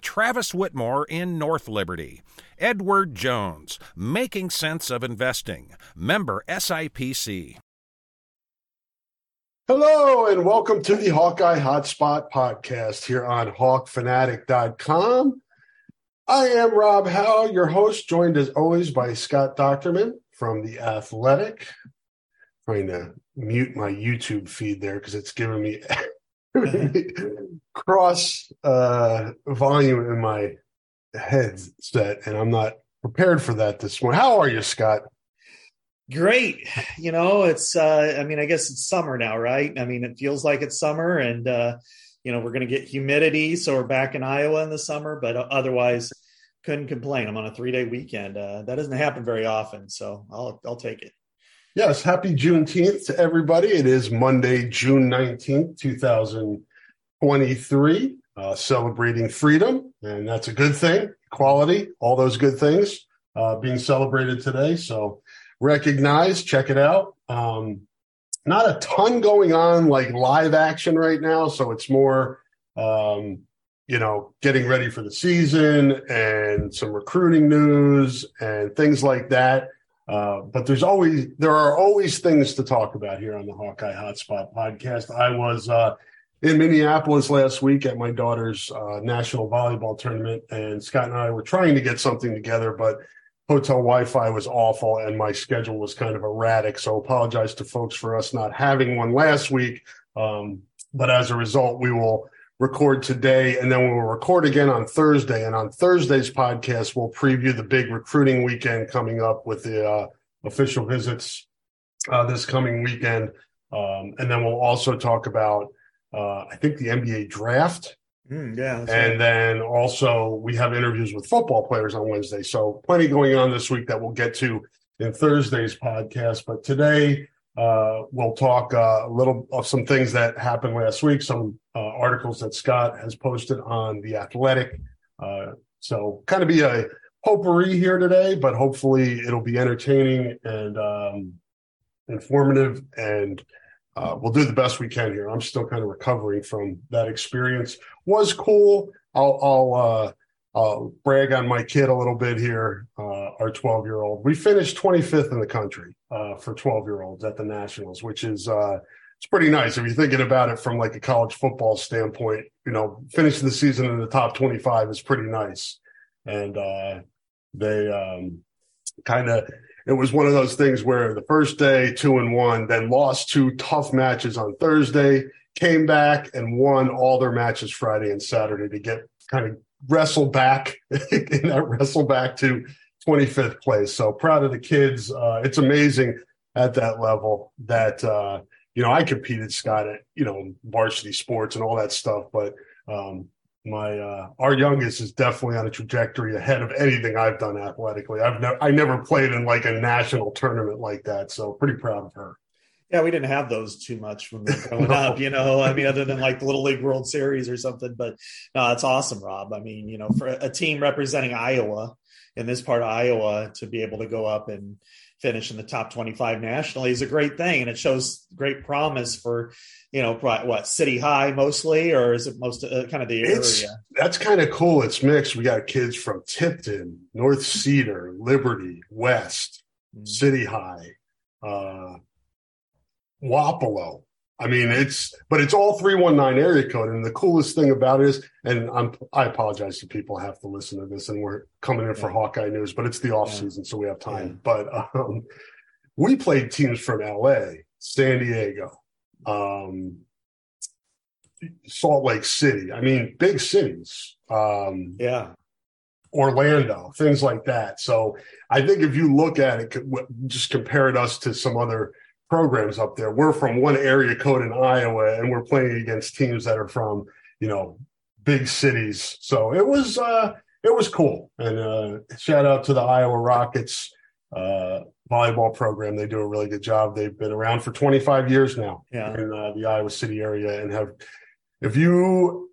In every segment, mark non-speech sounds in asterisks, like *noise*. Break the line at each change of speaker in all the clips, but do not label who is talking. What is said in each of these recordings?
Travis Whitmore in North Liberty. Edward Jones, Making Sense of Investing, member SIPC.
Hello, and welcome to the Hawkeye Hotspot podcast here on hawkfanatic.com. I am Rob Howe, your host, joined as always by Scott Dochterman from The Athletic. trying to mute my YouTube feed there because it's giving me *laughs* cross uh, volume in my headset, and I'm not prepared for that this morning. How are you, Scott?
Great. You know, it's, uh, I mean, I guess it's summer now, right? I mean, it feels like it's summer and, uh, you know, we're going to get humidity. So we're back in Iowa in the summer, but otherwise couldn't complain. I'm on a three day weekend. Uh, that doesn't happen very often. So I'll, I'll take it.
Yes. Happy Juneteenth to everybody. It is Monday, June 19th, 2023, uh, celebrating freedom. And that's a good thing. Equality, all those good things, uh, being celebrated today. So, recognize. Check it out. Um, not a ton going on like live action right now, so it's more, um, you know, getting ready for the season and some recruiting news and things like that. Uh, but there's always there are always things to talk about here on the Hawkeye Hotspot podcast. I was uh, in Minneapolis last week at my daughter's uh, national volleyball tournament, and Scott and I were trying to get something together, but hotel Wi-Fi was awful and my schedule was kind of erratic. So apologize to folks for us not having one last week. Um, but as a result, we will record today and then we'll record again on Thursday. And on Thursday's podcast, we'll preview the big recruiting weekend coming up with the uh, official visits uh, this coming weekend. Um, and then we'll also talk about, uh, I think the NBA draft
Mm, yeah.
and
right.
then also we have interviews with football players on Wednesday. So plenty going on this week that we'll get to in Thursday's podcast. But today uh, we'll talk uh, a little of some things that happened last week, some uh, articles that Scott has posted on the Athletic. Uh, so kind of be a potpourri here today, but hopefully it'll be entertaining and um, informative and uh, we'll do the best we can here. I'm still kind of recovering from that experience. Was cool. I'll I'll, uh, I'll brag on my kid a little bit here. Uh, our 12 year old. We finished 25th in the country uh, for 12 year olds at the Nationals, which is it's pretty nice if you're thinking about it from like a college football standpoint. You know, finishing the season in the top 25 is pretty nice, and uh, they um, kind of it was one of those things where the first day two and one, then lost two tough matches on Thursday, came back and won all their matches Friday and Saturday to get kind of wrestle back *laughs* in that wrestle back to 25th place. So proud of the kids. Uh, it's amazing at that level that uh, you know I competed Scott at you know varsity sports and all that stuff, but um, my uh, our youngest is definitely on a trajectory ahead of anything I've done athletically. I've never I never played in like a national tournament like that, so pretty proud of her.
Yeah, we didn't have those too much when we were *laughs* growing no. up, you know. I mean, other than like the Little League World Series or something. But no, it's awesome, Rob. I mean, you know, for a team representing Iowa in this part of Iowa to be able to go up and finish in the top 25 nationally is a great thing. And it shows great promise for, you know, what city high mostly, or is it most uh, kind of the
it's,
area?
That's kind of cool. It's mixed. We got kids from Tipton, North Cedar, Liberty, West, mm-hmm. City High, uh, Wapello. I mean, it's but it's all three one nine area code, and the coolest thing about it is, and I'm I apologize to people have to listen to this, and we're coming in for Hawkeye news, but it's the off yeah. season, so we have time. Yeah. But um, we played teams from L.A., San Diego, um, Salt Lake City. I mean, big cities. Um,
yeah.
Orlando, things like that. So I think if you look at it, just compared us to some other programs up there. We're from one area code in Iowa, and we're playing against teams that are from you know big cities. So it was uh, it was cool. And uh, shout out to the Iowa Rockets uh, volleyball program. They do a really good job. They've been around for 25 years now
yeah.
in uh, the Iowa City area, and have if you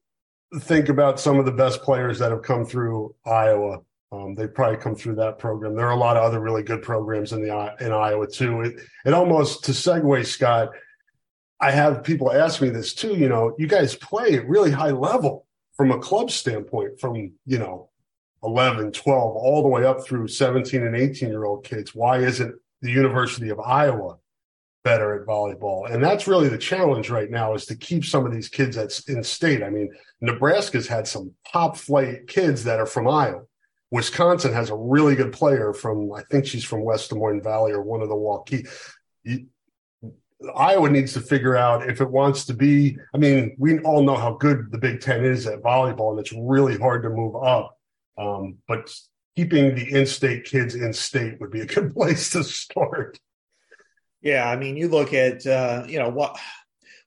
think about some of the best players that have come through Iowa um, they probably come through that program. There are a lot of other really good programs in the in Iowa too. It, it almost to segue, Scott. I have people ask me this too. You know, you guys play at really high level from a club standpoint, from you know, 11, 12, all the way up through 17 and 18 year old kids. Why isn't the University of Iowa better at volleyball? And that's really the challenge right now is to keep some of these kids that's in state. I mean, Nebraska's had some top flight kids that are from Iowa Wisconsin has a really good player from, I think she's from West Des Moines Valley or one of the Waukee. Iowa needs to figure out if it wants to be. I mean, we all know how good the Big Ten is at volleyball, and it's really hard to move up. Um, but keeping the in-state kids in state would be a good *laughs* place to start.
Yeah, I mean, you look at uh, you know what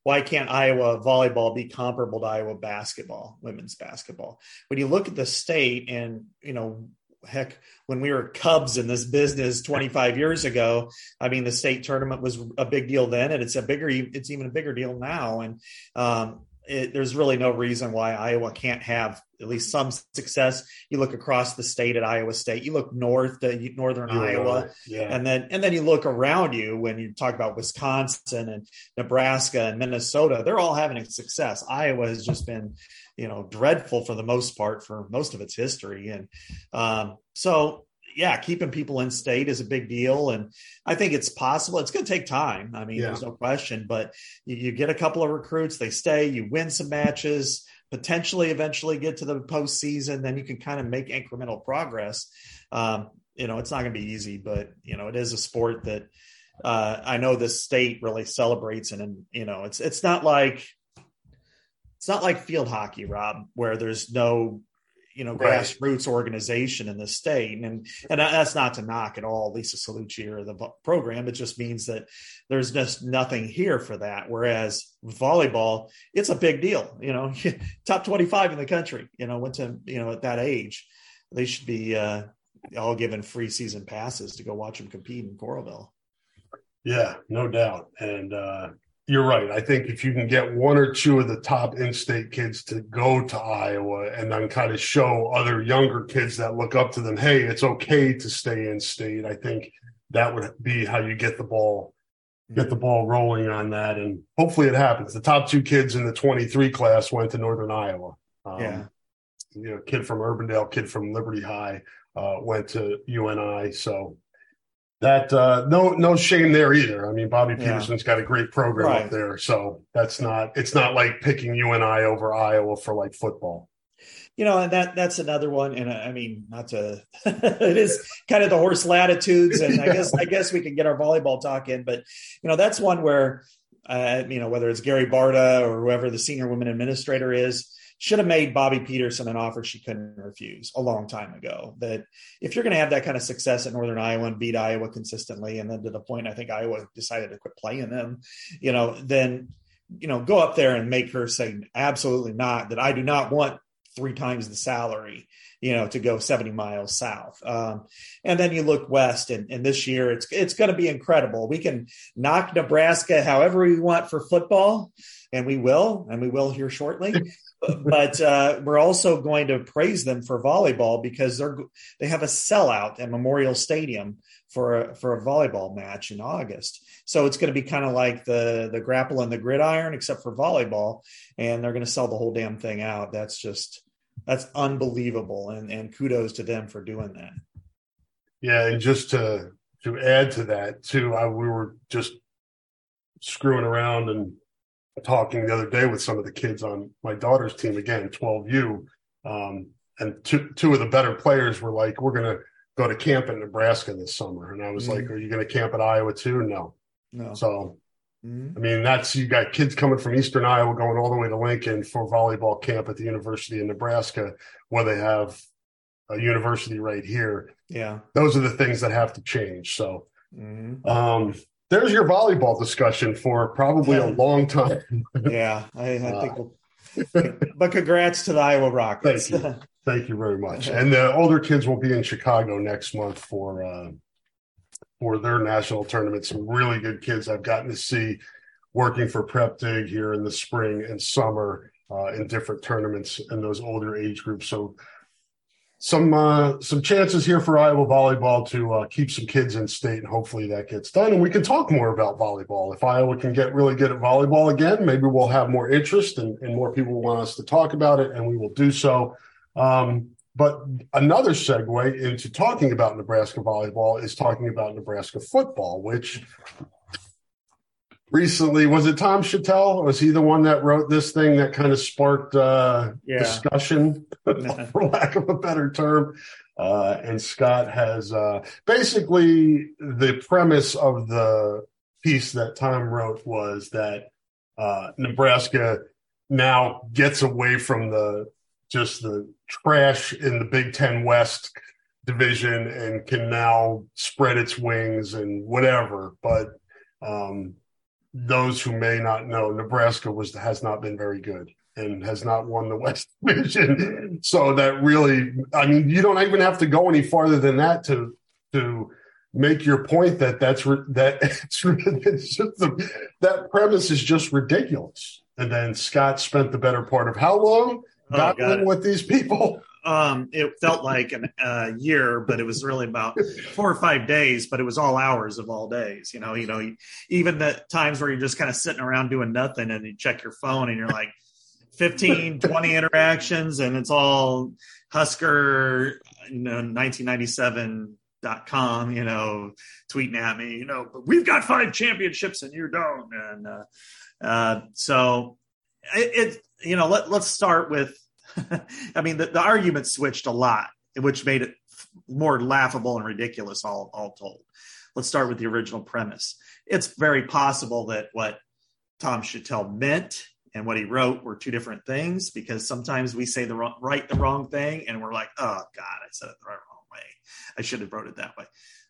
why can't Iowa volleyball be comparable to Iowa basketball, women's basketball? When you look at the state and, you know, heck, when we were Cubs in this business 25 years ago, I mean, the state tournament was a big deal then, and it's a bigger, it's even a bigger deal now. And um, it, there's really no reason why Iowa can't have at least some success. You look across the state at Iowa State, you look north to northern yeah, Iowa, yeah. and then and then you look around you when you talk about Wisconsin and Nebraska and Minnesota. They're all having success. Iowa has just been, you know, dreadful for the most part for most of its history, and um, so yeah, keeping people in state is a big deal. And I think it's possible. It's going to take time. I mean, yeah. there's no question, but you, you, get a couple of recruits, they stay, you win some matches, potentially eventually get to the postseason, then you can kind of make incremental progress. Um, you know, it's not going to be easy, but, you know, it is a sport that uh, I know the state really celebrates. And, and, you know, it's, it's not like, it's not like field hockey, Rob, where there's no you know right. grassroots organization in the state. And and that's not to knock at all lisa cellucci or the program. It just means that there's just nothing here for that. Whereas volleyball it's a big deal you know *laughs* top 25 in the country you know went to you know at that age they should be uh, all given free season passes to go watch them compete in coralville.
Yeah no doubt. And uh you're right. I think if you can get one or two of the top in-state kids to go to Iowa and then kind of show other younger kids that look up to them, hey, it's okay to stay in state. I think that would be how you get the ball get the ball rolling on that and hopefully it happens. The top two kids in the 23 class went to Northern Iowa.
Um, yeah.
You know, kid from Urbandale, kid from Liberty High, uh, went to UNI. So that uh, no no shame there either. I mean, Bobbi Petersen's yeah. got a great program right. up there, so that's not it's not like picking UNI over Iowa for like football.
You know, and that that's another one. And I mean, not to *laughs* it is kind of the horse latitudes, and I guess I guess we can get our volleyball talk in, but you know, that's one where uh, you know whether it's Gary Barta or whoever the senior women administrator is should have made Bobbi Petersen an offer she couldn't refuse a long time ago. That if you're going to have that kind of success at Northern Iowa and beat Iowa consistently, and then to the point I think Iowa decided to quit playing them, you know, then you know go up there and make her say absolutely not that I do not want three times the salary, you know, to go 70 miles south. Um, and then you look west, and, and this year it's it's going to be incredible. We can knock Nebraska however we want for football, and we will, and we will here shortly. But uh, we're also going to praise them for volleyball because they're they have a sellout at Memorial Stadium for a, for a volleyball match in August. So it's going to be kind of like the the grapple and the gridiron, except for volleyball, and they're going to sell the whole damn thing out. That's just that's unbelievable, and and kudos to them for doing that.
Yeah, and just to to add to that too, I, we were just screwing around and talking the other day with some of the kids on my daughter's team again, 12U. Um, and two, two of the better players were like, we're going to go to camp in Nebraska this summer. And I was mm-hmm. like, are you going to camp at Iowa too? No. No. So, mm-hmm. I mean, that's, you got kids coming from Eastern Iowa going all the way to Lincoln for volleyball camp at the University of Nebraska, where they have a university right here.
Yeah.
Those are the things that have to change. So, mm-hmm. um, there's your volleyball discussion for probably a long time.
yeah, I, I think. We'll, but congrats to the Iowa Rockets.
Thank you, thank you very much. *laughs* And the older kids will be in Chicago next month for uh, for their national tournament. Some really good kids I've gotten to see working for Prep Dig here in the spring and summer uh, in different tournaments in those older age groups. So some uh, some chances here for Iowa volleyball to uh, keep some kids in state, and hopefully that gets done. And we can talk more about volleyball. If Iowa can get really good at volleyball again, maybe we'll have more interest and, and more people want us to talk about it, and we will do so. Um, but another segue into talking about Nebraska volleyball is talking about Nebraska football, which recently was it tom shatel was he the one that wrote this thing that kind of sparked uh, yeah. discussion *laughs* for lack of a better term? Uh, and scott has uh, basically the premise of the piece that tom wrote was that uh, nebraska now gets away from the just the trash in the big ten west division and can now spread its wings and whatever but um, those who may not know, Nebraska was has not been very good and has not won the West *laughs* Division. So that really, I mean, you don't even have to go any farther than that to to make your point that that's that *laughs* it's, it's just the, that premise is just ridiculous. And then Scott spent the better part of how long oh, battling with these people?
Um, it felt like a uh, year, but it was really about four or five days. But it was all hours of all days. You know, you know, even the times where you're just kind of sitting around doing nothing, and you check your phone, and you're like 15, 20 interactions, and it's all Husker, you know, 1997 dot com you know tweeting at me you know but we've got five championships and you don't and uh, uh so it, it you know let, let's start with *laughs* I mean, the, the argument switched a lot, which made it more laughable and ridiculous, all, all told. Let's start with the original premise. It's very possible that what Tom Shatel meant and what he wrote were two different things because sometimes we say the wrong, the wrong thing and we're like, oh God, I said it the wrong way. I should have wrote it that way.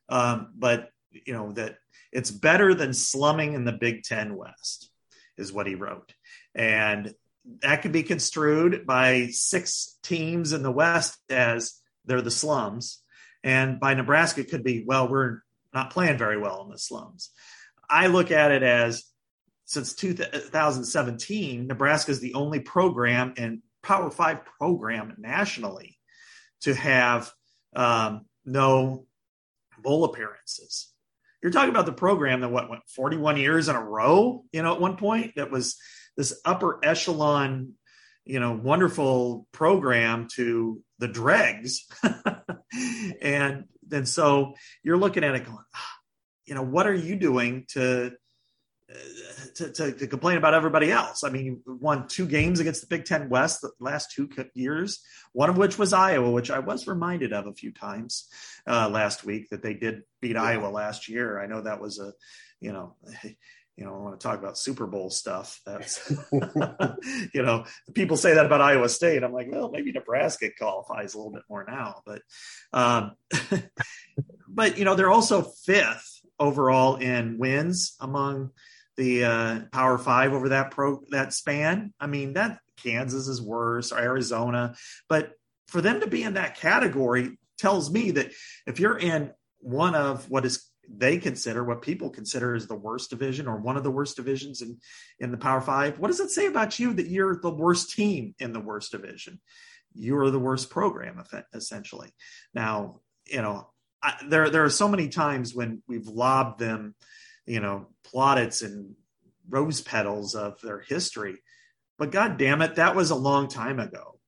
Um, but you know that it's better than slumming in the Big Ten West is what he wrote, and that could be construed by six teams in the West as they're the slums. And by Nebraska, it could be, well, we're not playing very well in the slums. I look at it as since 2017, Nebraska is the only program and Power Five program nationally to have um, no bowl appearances. You're talking about the program that what went 41 years in a row, you know, at one point that was this upper echelon, you know, wonderful program to the dregs. *laughs* and then so you're looking at it going, ah, you know, what are you doing to, to, to, to, complain about everybody else. I mean, you won two games against the Big Ten West the last two years, one of which was Iowa, which I was reminded of a few times uh, last week that they did beat yeah. Iowa last year. I know that was a, you know, you know, I want to talk about Super Bowl stuff. That's, *laughs* *laughs* you know, people say that about Iowa State. I'm like, well, maybe Nebraska qualifies a little bit more now, but, um, *laughs* but you know, they're also fifth overall in wins among the uh, Power Five over that pro that span. I mean, that Kansas is worse or Arizona. But for them to be in that category tells me that if you're in one of what is they consider what people consider as the worst division or one of the worst divisions in in the power five. What does it say about you that you're the worst team in the worst division? You're the worst program essentially. Now you know I, there there are so many times when we've lobbed them you know plaudits and rose petals of their history but god damn it that was a long time ago.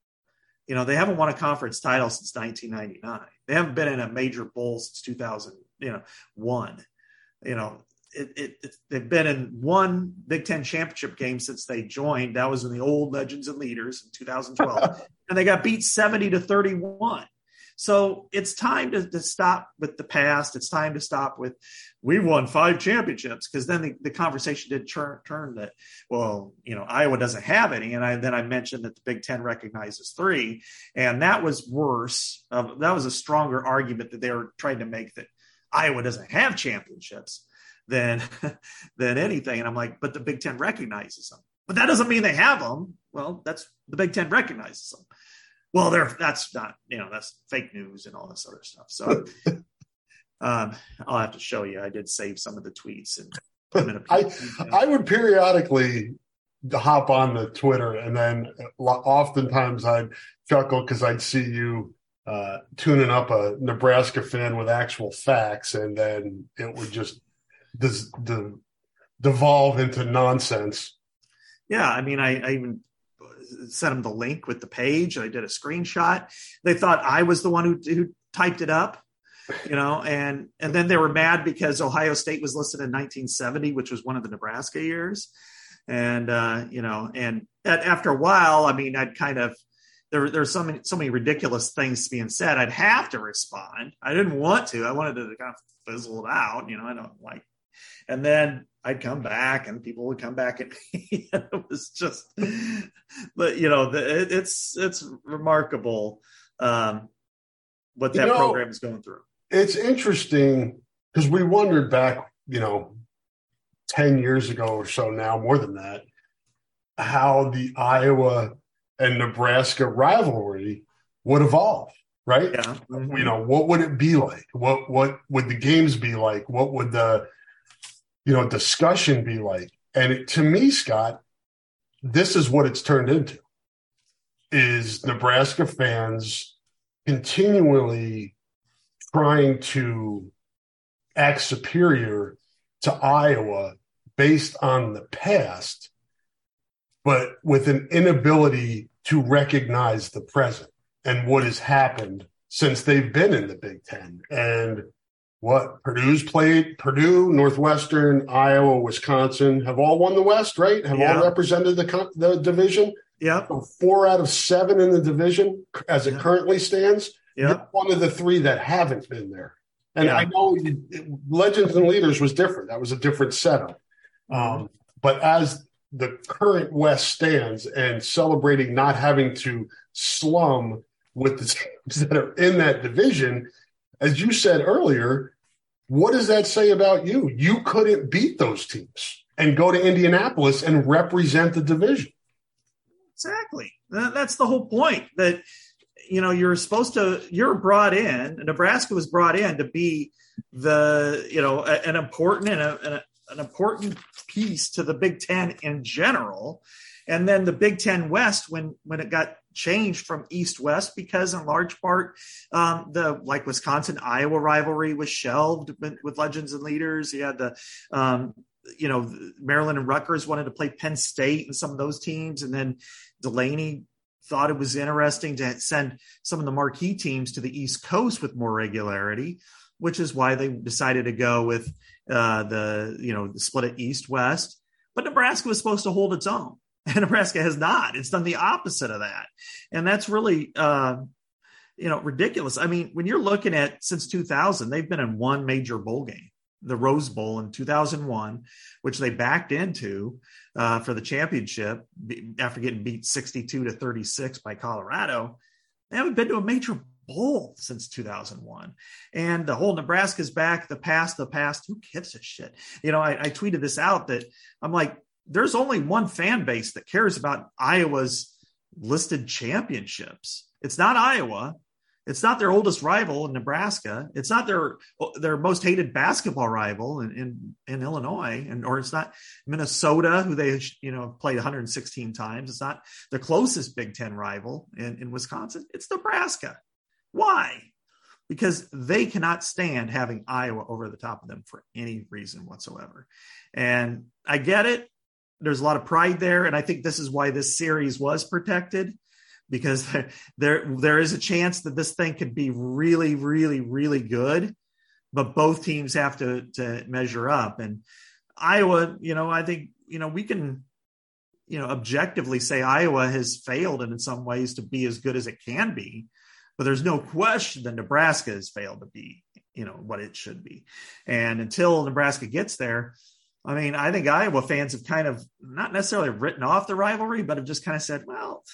You know they haven't won a conference title since 1999 they haven't been in a major bowl since 2000 you know one you know it, it, it, they've been in one Big Ten championship game since they joined. That was in the old Legends and Leaders in 2012, *laughs* and they got beat 70 to 31. So it's time to, to, stop with the past. It's time to stop with we won five championships because then the, the, conversation did turn, turn that well you know Iowa doesn't have any, and I, then I mentioned that the Big Ten recognizes three, and that was worse. Uh, that was a stronger argument that they were trying to make that Iowa doesn't have championships than *laughs* than anything. And I'm like, but the Big Ten recognizes them, but that doesn't mean they have them. Well, that's the Big Ten recognizes them well, there that's not you know that's fake news and all this other stuff. So *laughs* um, I'll have to show you. I did save some of the tweets and.
I I would periodically hop on the Twitter and then oftentimes I'd chuckle because I'd see you uh, tuning up a Nebraska fan with actual facts, and then it would just des- de- devolve into nonsense.
Yeah, I mean, I, I even sent them the link with the page. I did a screenshot. They thought I was the one who, who typed it up, you know, and and then they were mad because Ohio State was listed in 1970, which was one of the Nebraska years, and uh, you know, and at, after a while, I mean, I'd kind of there there's so many so many ridiculous things being said. I'd have to respond. I didn't want to. I wanted to kind of fizzle it out. You know, I don't like. And then I'd come back and people would come back at me. *laughs* it was just, but you know, the, it, it's it's remarkable um, what that you know, program is going through.
It's interesting because we wondered back, you know, ten years ago or so now, more than that, how the Iowa and Nebraska rivalry would evolve. Right? Yeah. Mm-hmm. You know, what would it be like? What what would the games be like? What would the you know, discussion be like? And it, to me, Scott, this is what it's turned into is Nebraska fans continually trying to act superior to Iowa based on the past, but with an inability to recognize the present and what has happened since they've been in the Big Ten. And what Purdue's played Purdue, Northwestern, Iowa, Wisconsin have all won the West, right? Have yeah. all represented the the division.
Yeah,
so four out of seven in the division as it yeah. currently stands.
Yeah,
one of the three that haven't been there. And yeah. I know Legends and Leaders was different. That was a different setup. Um, but as the current West stands and celebrating not having to slum with the *laughs* teams that are in that division, as you said earlier, what does that say about you? You couldn't beat those teams and go to Indianapolis and represent the division.
Exactly. That's the whole point that you know you're supposed to you're brought in nebraska was brought in to be the you know an important and a, an important piece to the big ten in general. And then the big ten west when when it got changed from east west because in large part um, the like wisconsin iowa rivalry was shelved with legends and leaders. You had the um, you know maryland and rutgers wanted to play penn state and some of those teams. And then delany thought it was interesting to send some of the marquee teams to the east coast with more regularity which is why they decided to go with uh, the you know split it east west but nebraska was supposed to hold its own *laughs* and Nebraska has not. It's done the opposite of that, and that's really uh, you know ridiculous. I mean, when you're looking at since 2000, they've been in one major bowl game, the Rose Bowl in 2001, which they backed into uh, for the championship after getting beat 62 to 36 by Colorado. They haven't been to a major bowl since 2001. And the whole Nebraska's back, the past, the past. Who gives a shit? You know, I, I tweeted this out that I'm like, there's only one fan base that cares about Iowa's listed championships. It's not Iowa. It's not their oldest rival in Nebraska. It's not their their most hated basketball rival in, in, in Illinois, and or it's not Minnesota, who they you know played 116 times. It's not their closest Big Ten rival in, in Wisconsin. It's Nebraska. Why? Because they cannot stand having Iowa over the top of them for any reason whatsoever. And I get it. There's a lot of pride there, and I think this is why this series was protected because *laughs* there there is a chance that this thing could be really, really, really good, but both teams have to to measure up. And Iowa, you know, I think you know we can, you know, objectively say Iowa has failed in some ways to be as good as it can be, but there's no question that Nebraska has failed to be, you know, what it should be. And until Nebraska gets there, I mean, I think Iowa fans have kind of not necessarily written off the rivalry, but have just kind of said, well,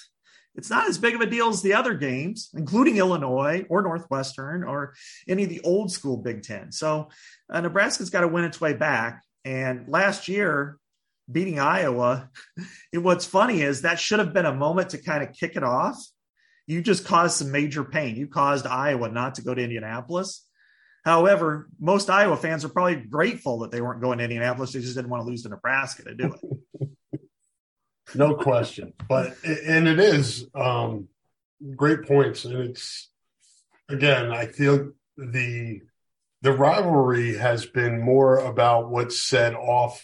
it's not as big of a deal as the other games, including Illinois or Northwestern or any of the old school Big Ten. So uh, Nebraska's got to win its way back. And last year, beating Iowa, *laughs* what's funny is that should have been a moment to kind of kick it off. You just caused some major pain. You caused Iowa not to go to Indianapolis. However, most Iowa fans are probably grateful that they weren't going to Indianapolis. They just didn't want to lose to Nebraska to do it. *laughs*
no question. But and it is um, great points, and it's again, I feel the the rivalry has been more about what's said off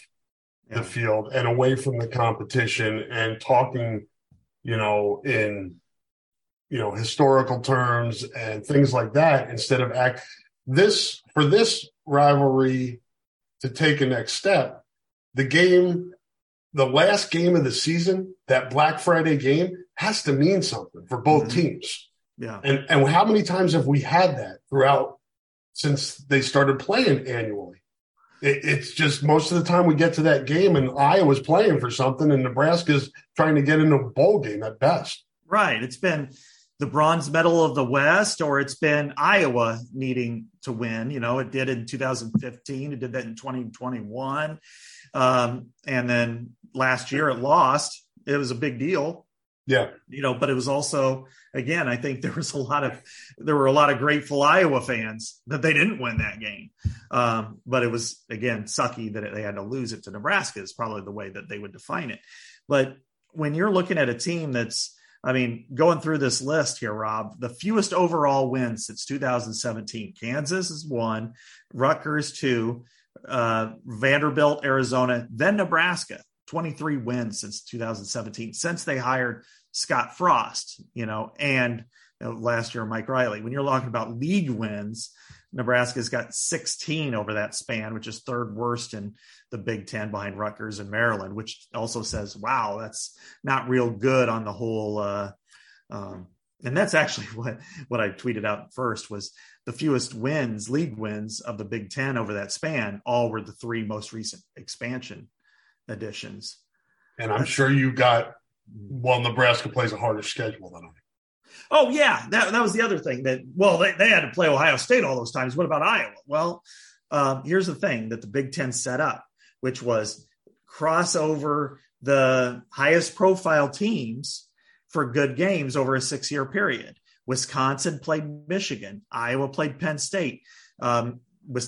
yeah. the field and away from the competition, and talking, you know, in you know historical terms and things like that, instead of act this for this rivalry to take a next step. The game the last game of the season, that Black Friday game, has to mean something for both mm-hmm. teams.
Yeah.
And and how many times have we had that throughout since they started playing annually? It, it's just most of the time we get to that game and Iowa's playing for something and Nebraska's trying to get into a bowl game at best.
Right. It's been the bronze medal of the West, or it's been Iowa needing to win. You know, it did in 2015. It did that in 2021. Um, and then last year it lost. It was a big deal.
Yeah.
You know, but it was also, again, I think there was a lot of, there were a lot of grateful Iowa fans that they didn't win that game. Um, but it was, again, sucky that they had to lose it to Nebraska is probably the way that they would define it. But when you're looking at a team that's, I mean, going through this list here, Rob, the fewest overall wins since 2017. Kansas is one, Rutgers two, uh, Vanderbilt, Arizona, then Nebraska. 23 wins since 2017, since they hired Scott Frost, you know, and you know, last year Mike Riley. When you're talking about league wins, Nebraska's got 16 over that span, which is third worst in the Big Ten behind Rutgers and Maryland, which also says, wow, that's not real good on the whole. Uh, um, and that's actually *laughs* what what I tweeted out first was the fewest wins, league wins of the Big Ten over that span. All were the three most recent expansion additions.
And I'm sure you got well, Nebraska plays a harder schedule than I.
Oh yeah, that that was the other thing that well they, they had to play Ohio State all those times. What about Iowa? Well, um, here's the thing that the Big Ten set up, which was cross over the highest profile teams for good games over a six year period. Wisconsin played Michigan, Iowa played Penn State, um,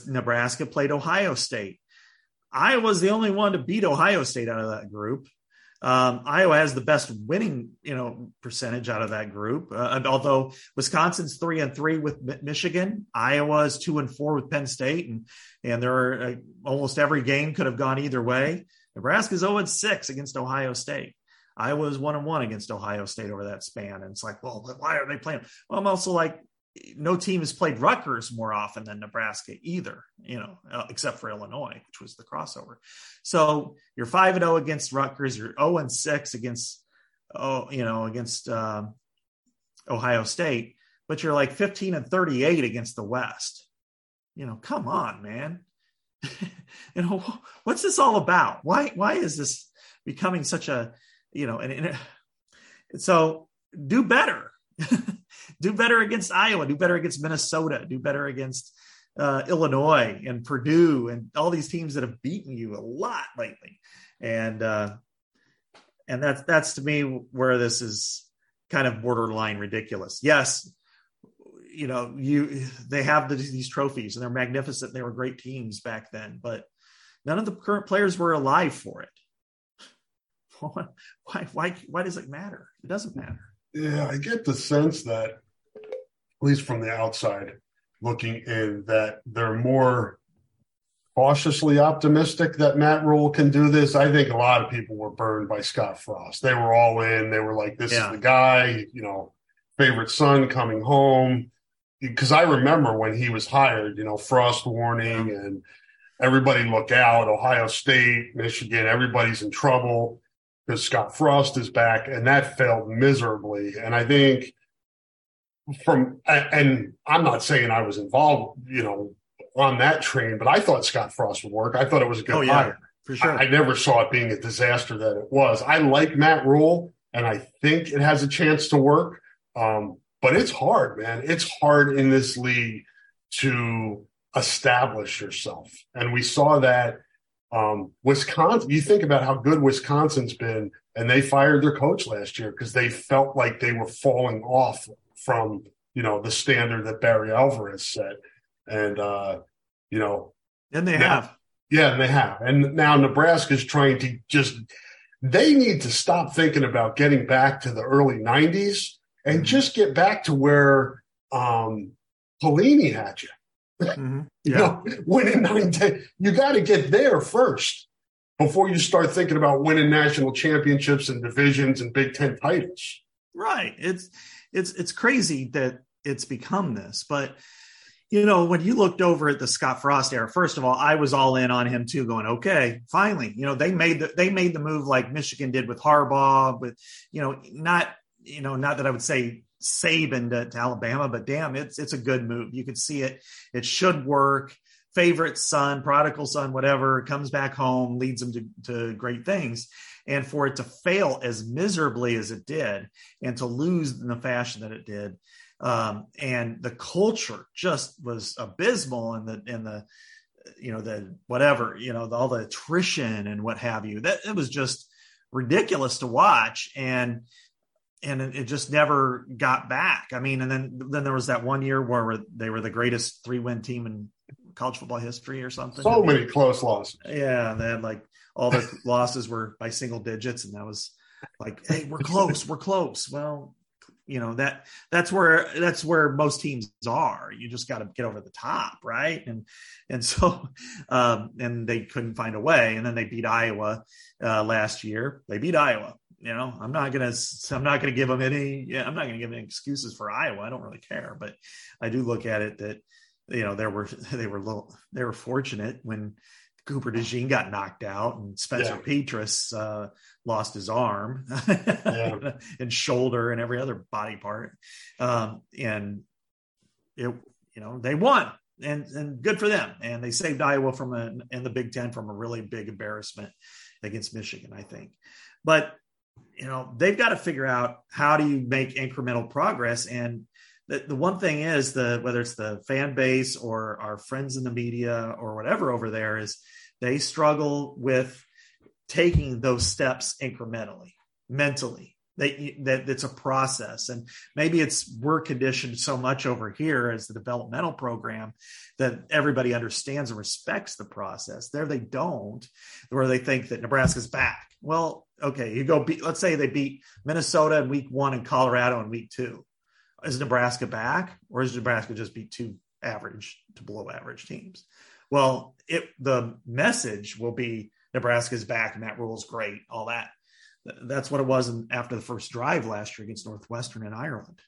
Nebraska played Ohio State. Iowa's the only one to beat Ohio State out of that group. Um, Iowa has the best winning, you know, percentage out of that group. Uh, although Wisconsin's three and three with Michigan, Iowa is two and four with Penn State, and and there are uh, almost every game could have gone either way. Nebraska's zero and six against Ohio State. Iowa is one and one against Ohio State over that span, and it's like, well, why are they playing? Well, I'm also like, no team has played Rutgers more often than Nebraska either, you know, uh, except for Illinois, which was the crossover. So you're five and zero oh against Rutgers. You're zero oh and six against, oh, you know, against uh, Ohio State, but you're like 15 and 38 against the West. You know, come on, man. *laughs* you know, what's this all about? Why why is this becoming such a, you know, and, and so do better. *laughs* do better against Iowa, do better against Minnesota, do better against uh, Illinois and Purdue and all these teams that have beaten you a lot lately. And uh, and that's that's to me where this is kind of borderline ridiculous. Yes, you know, you they have the, these trophies and they're magnificent. They were great teams back then, but none of the current players were alive for it. *laughs* Why, why, why does it matter? It doesn't matter.
Yeah, I get the sense that, at least from the outside looking in, that they're more cautiously optimistic that Matt Rhule can do this. I think a lot of people were burned by Scott Frost. They were all in. They were like, this yeah. is the guy, you know, favorite son coming home. Because I remember when he was hired, you know, Frost warning yeah. and everybody look out, Ohio State, Michigan, everybody's in trouble because Scott Frost is back. And that failed miserably. And I think from, and I'm not saying I was involved, you know, on that train, but I thought Scott Frost would work. I thought it was a good oh, yeah, hire.
For sure.
I, I, never saw it being a disaster that it was. I like Matt Rhule, and I think it has a chance to work. Um, but it's hard, man. It's hard in this league to establish yourself. And we saw that um, Wisconsin, you think about how good Wisconsin's been, and they fired their coach last year because they felt like they were falling off from, you know, the standard that Barry Alvarez set and uh, you know,
and they now, have,
yeah, and they have, and now Nebraska's trying to just they need to stop thinking about getting back to the early '90s and mm-hmm. just get back to where um, Pelini had you. Mm-hmm. Yeah. *laughs* you know, winning nine, ten, you got to get there first before you start thinking about winning national championships and divisions and Big Ten titles.
Right. It's it's it's crazy that it's become this, but you know, when you looked over at the Scott Frost era, first of all, I was all in on him too, going, okay, finally, you know, they made the they made the move like Michigan did with Harbaugh, with you know, not you know, not that I would say Saban to, to Alabama, but damn, it's it's a good move. You could see it; it should work. Favorite son, prodigal son, whatever, comes back home, leads him to, to great things. And for it to fail as miserably as it did, and to lose in the fashion that it did, um, and the culture just was abysmal and the and the you know the whatever you know the, all the attrition and what have you. That it was just ridiculous to watch and and it just never got back. I mean and then then there was that one year where they were the greatest three win team in college football history or something.
So many close losses.
Yeah they had like all the losses were by single digits and that was like hey we're close we're close. Well you know that that's where that's where most teams are. You just got to get over the top right? And and so *laughs* um and they couldn't find a way. And then they beat iowa uh last year. They beat iowa you know? I'm not gonna i'm not gonna give them any yeah, i'm not gonna give any excuses for iowa. I don't really care. But i do look at it that you know there were *laughs* they were little they were fortunate when Cooper DeJean got knocked out, and Spencer yeah. Petras uh, lost his arm yeah. *laughs* and shoulder and every other body part. Um, and it, you know, they won, and and good for them. And they saved Iowa from and the Big Ten from a really big embarrassment against Michigan, I think. But you know, they've got to figure out how do you make incremental progress and the, the one thing is the whether it's the fan base or our friends in the media or whatever over there is they struggle with taking those steps incrementally mentally they, that it's a process. And maybe it's we're conditioned so much over here as the developmental program that everybody understands and respects the process. There they don't where they think that nebraska's back. Well okay you go beat, let's say they beat minnesota in week one and colorado in week two. Is Nebraska back, or is Nebraska just beat two average to below average teams? Well, it the message will be Nebraska's back and that Rhule's great, all that. That's what it was in, after the first drive last year against Northwestern and Ireland.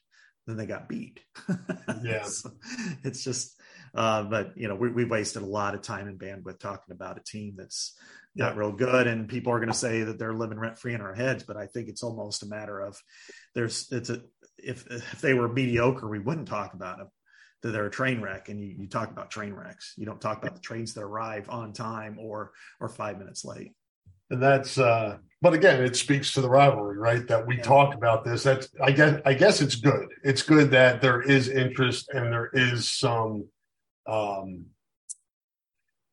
Then they got beat. *laughs*
Yeah, so
it's just, uh, but you know, we, we wasted a lot of time and bandwidth talking about a team that's not real good, and people are going to say that they're living rent free in our heads. But I think it's almost a matter of there's it's a if if they were mediocre, we wouldn't talk about them. That they're a train wreck, and you, you talk about train wrecks. You don't talk about the trains that arrive on time or or five minutes late.
And that's, uh, but again, it speaks to the rivalry, right? That we yeah. talk about this. That's, I guess, I guess it's good. It's good that there is interest and there is some, um,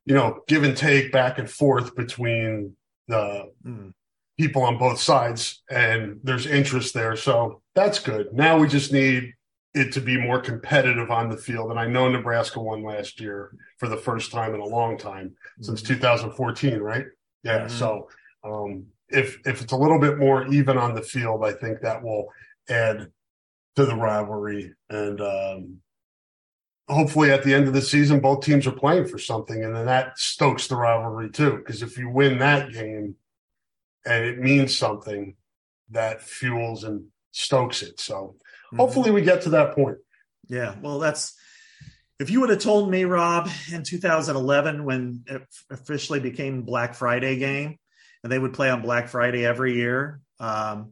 you know, give and take back and forth between the mm. people on both sides, and there's interest there. So that's good. Now we just need it to be more competitive on the field. And I know Nebraska won last year for the first time in a long time mm-hmm. since 2014, right? Yeah. Mm-hmm. So um, if if it's a little bit more even on the field, I think that will add to the rivalry and um, hopefully at the end of the season both teams are playing for something and then that stokes the rivalry too because if you win that game and it means something that fuels and stokes it so mm-hmm. hopefully we get to that point
yeah well that's if you would have told me rob in 2011 when it officially became black friday game and they would play on black friday every year um,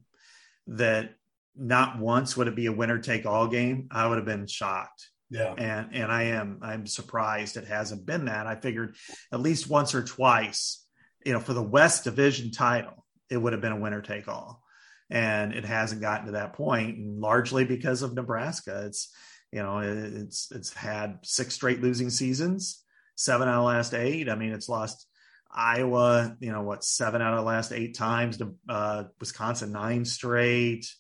that not once would it be a winner take all game i would have been shocked
yeah.
And and I am I'm surprised it hasn't been that. I figured at least once or twice, you know, for the West Division title, it would have been a winner take all. And it hasn't gotten to that point, and largely because of Nebraska. It's you know, it's it's had six straight losing seasons, seven out of the last eight. I mean, it's lost Iowa, you know, what seven out of the last eight times to uh, Wisconsin nine straight,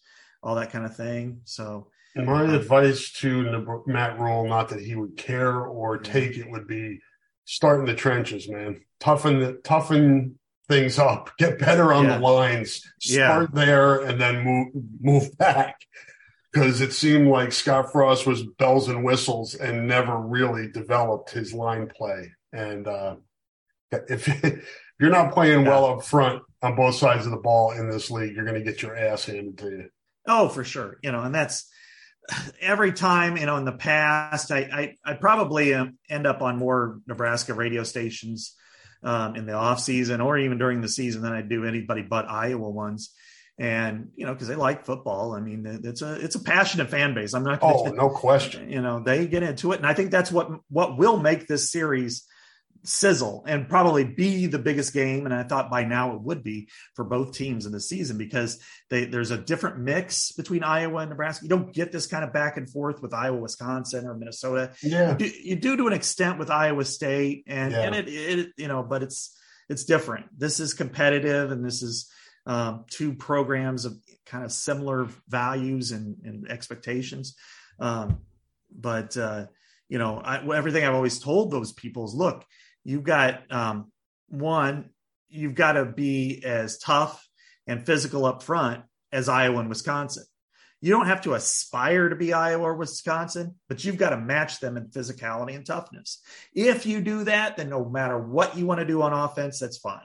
all that kind of thing. So
my advice to Matt Rhule, not that he would care or take it, would be start in the trenches, man. Toughen the toughen things up, get better on yeah. the lines, start yeah. there, and then move move back. Because it seemed like Scott Frost was bells and whistles and never really developed his line play. And uh, if, *laughs* if you're not playing yeah. well up front on both sides of the ball in this league, you're going to get your ass handed to you.
Oh, for sure. You know, and that's every time, you know, in the past, I I, I probably um, end up on more Nebraska radio stations um, in the off season or even during the season than I do anybody but Iowa ones. And you know, because they like football. I mean, it's a it's a passionate fan base. I'm not.
Gonna, oh, no question. *laughs*
You know, they get into it, and I think that's what what will make this series sizzle and probably be the biggest game. And I thought by now it would be for both teams in the season because they, there's a different mix between Iowa and Nebraska. You don't get this kind of back and forth with Iowa, Wisconsin, or Minnesota.
Yeah,
you do, you do to an extent with Iowa State, and yeah. and it, it you know, but it's it's different. This is competitive, and this is um, two programs of kind of similar values and, and expectations. Um, but uh, you know, I, everything I've always told those people is, look, you've got um, one, you've got to be as tough and physical up front as Iowa and Wisconsin. You don't have to aspire to be Iowa or Wisconsin, but you've got to match them in physicality and toughness. If you do that, then no matter what you want to do on offense, that's fine.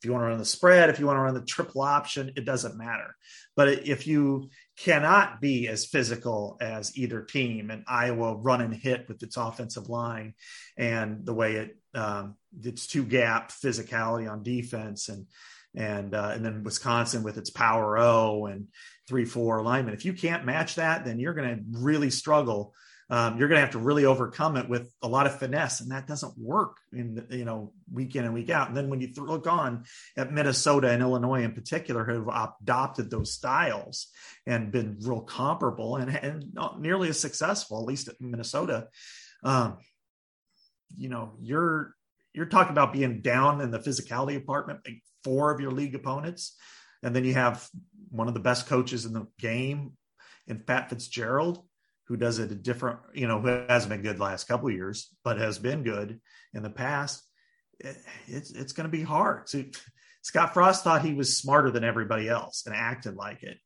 If you want to run the spread, if you want to run the triple option, it doesn't matter. But if you cannot be as physical as either team, and Iowa run and hit with its offensive line and the way it um, its two gap physicality on defense, and and uh, and then Wisconsin with its power O and three four alignment. If you can't match that, then you're going to really struggle um, you're going to have to really overcome it with a lot of finesse, and that doesn't work in you know week in and week out. And then when you th- look on at Minnesota and Illinois in particular, who have adopted those styles and been real comparable and, and not nearly as successful, at least at Minnesota, um, you know you're you're talking about being down in the physicality department, like four of your league opponents, and then you have one of the best coaches in the game in Pat Fitzgerald who does it a different, you know, who hasn't been good last couple years, but has been good in the past, it, it's it's going to be hard. So Scott Frost thought he was smarter than everybody else and acted like it.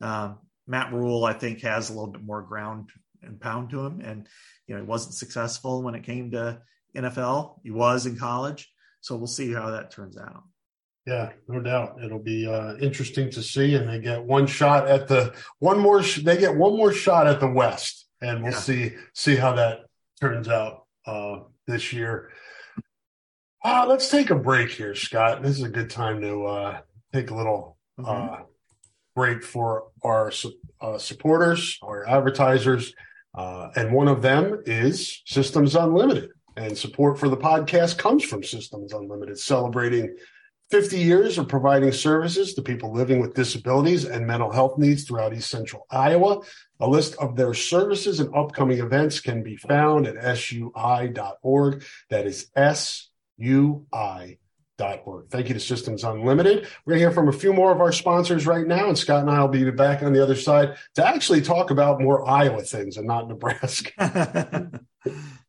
Um, Matt Rhule, I think, has a little bit more ground and pound to him, and you know, he wasn't successful when it came to NFL. He was in college, so we'll see how that turns out.
Yeah, no doubt. It'll be uh, interesting to see, and they get one shot at the one more. Sh- they get one more shot at the West, and we'll yeah. see see how that turns out uh, this year. Uh, let's take a break here, Scott. This is a good time to uh, take a little mm-hmm. Uh, break for our uh, supporters, our advertisers, uh, and one of them is Systems Unlimited. And support for the podcast comes from Systems Unlimited, celebrating 50 years of providing services to people living with disabilities and mental health needs throughout East Central Iowa. A list of their services and upcoming events can be found at sui.org. That is sui.org. Org. Thank you to Systems Unlimited. We're going to hear from a few more of our sponsors right now, and Scott and I will be back on the other side to actually talk about more Iowa things and not Nebraska. *laughs*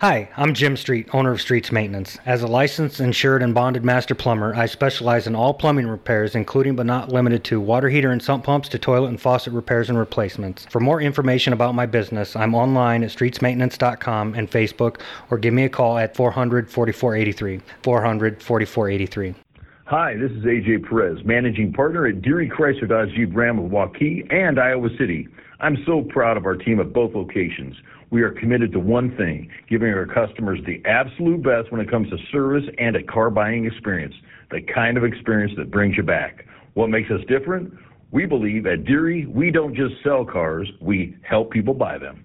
Hi, I'm Jim Street, owner of Streets Maintenance. As a licensed, insured, and bonded master plumber, I specialize in all plumbing repairs, including but not limited to water heater and sump pumps to toilet and faucet repairs and replacements. For more information about my business, I'm online at streetsmaintenance.com and Facebook, or give me a call at 400 4483. 400 4483.
Hi, this is AJ Perez, managing partner at Deery Chrysler Dodge Jeep Ram of Waukee and Iowa City. I'm so proud of our team at both locations. We are committed to one thing, giving our customers the absolute best when it comes to service and a car buying experience, the kind of experience that brings you back. What makes us different? We believe at Deery, we don't just sell cars, we help people buy them.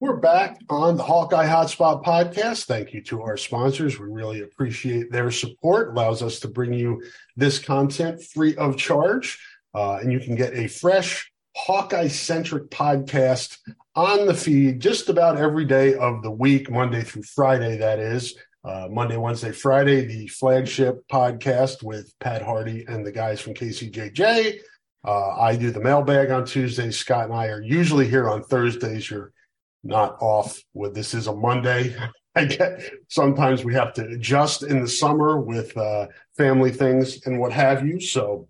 We're back on the Hawkeye Hotspot podcast. Thank you to our sponsors. We really appreciate their support. It allows us to bring you this content free of charge. Uh, and you can get a fresh Hawkeye centric podcast on the feed just about every day of the week, Monday through Friday, that is. Uh, Monday, Wednesday, Friday, the flagship podcast with Pat Hardy and the guys from KCJJ. Uh, I do the mailbag on Tuesdays. Scott and I are usually here on Thursdays. You're not off with this is a Monday. *laughs* I get sometimes we have to adjust in the summer with uh, family things and what have you. So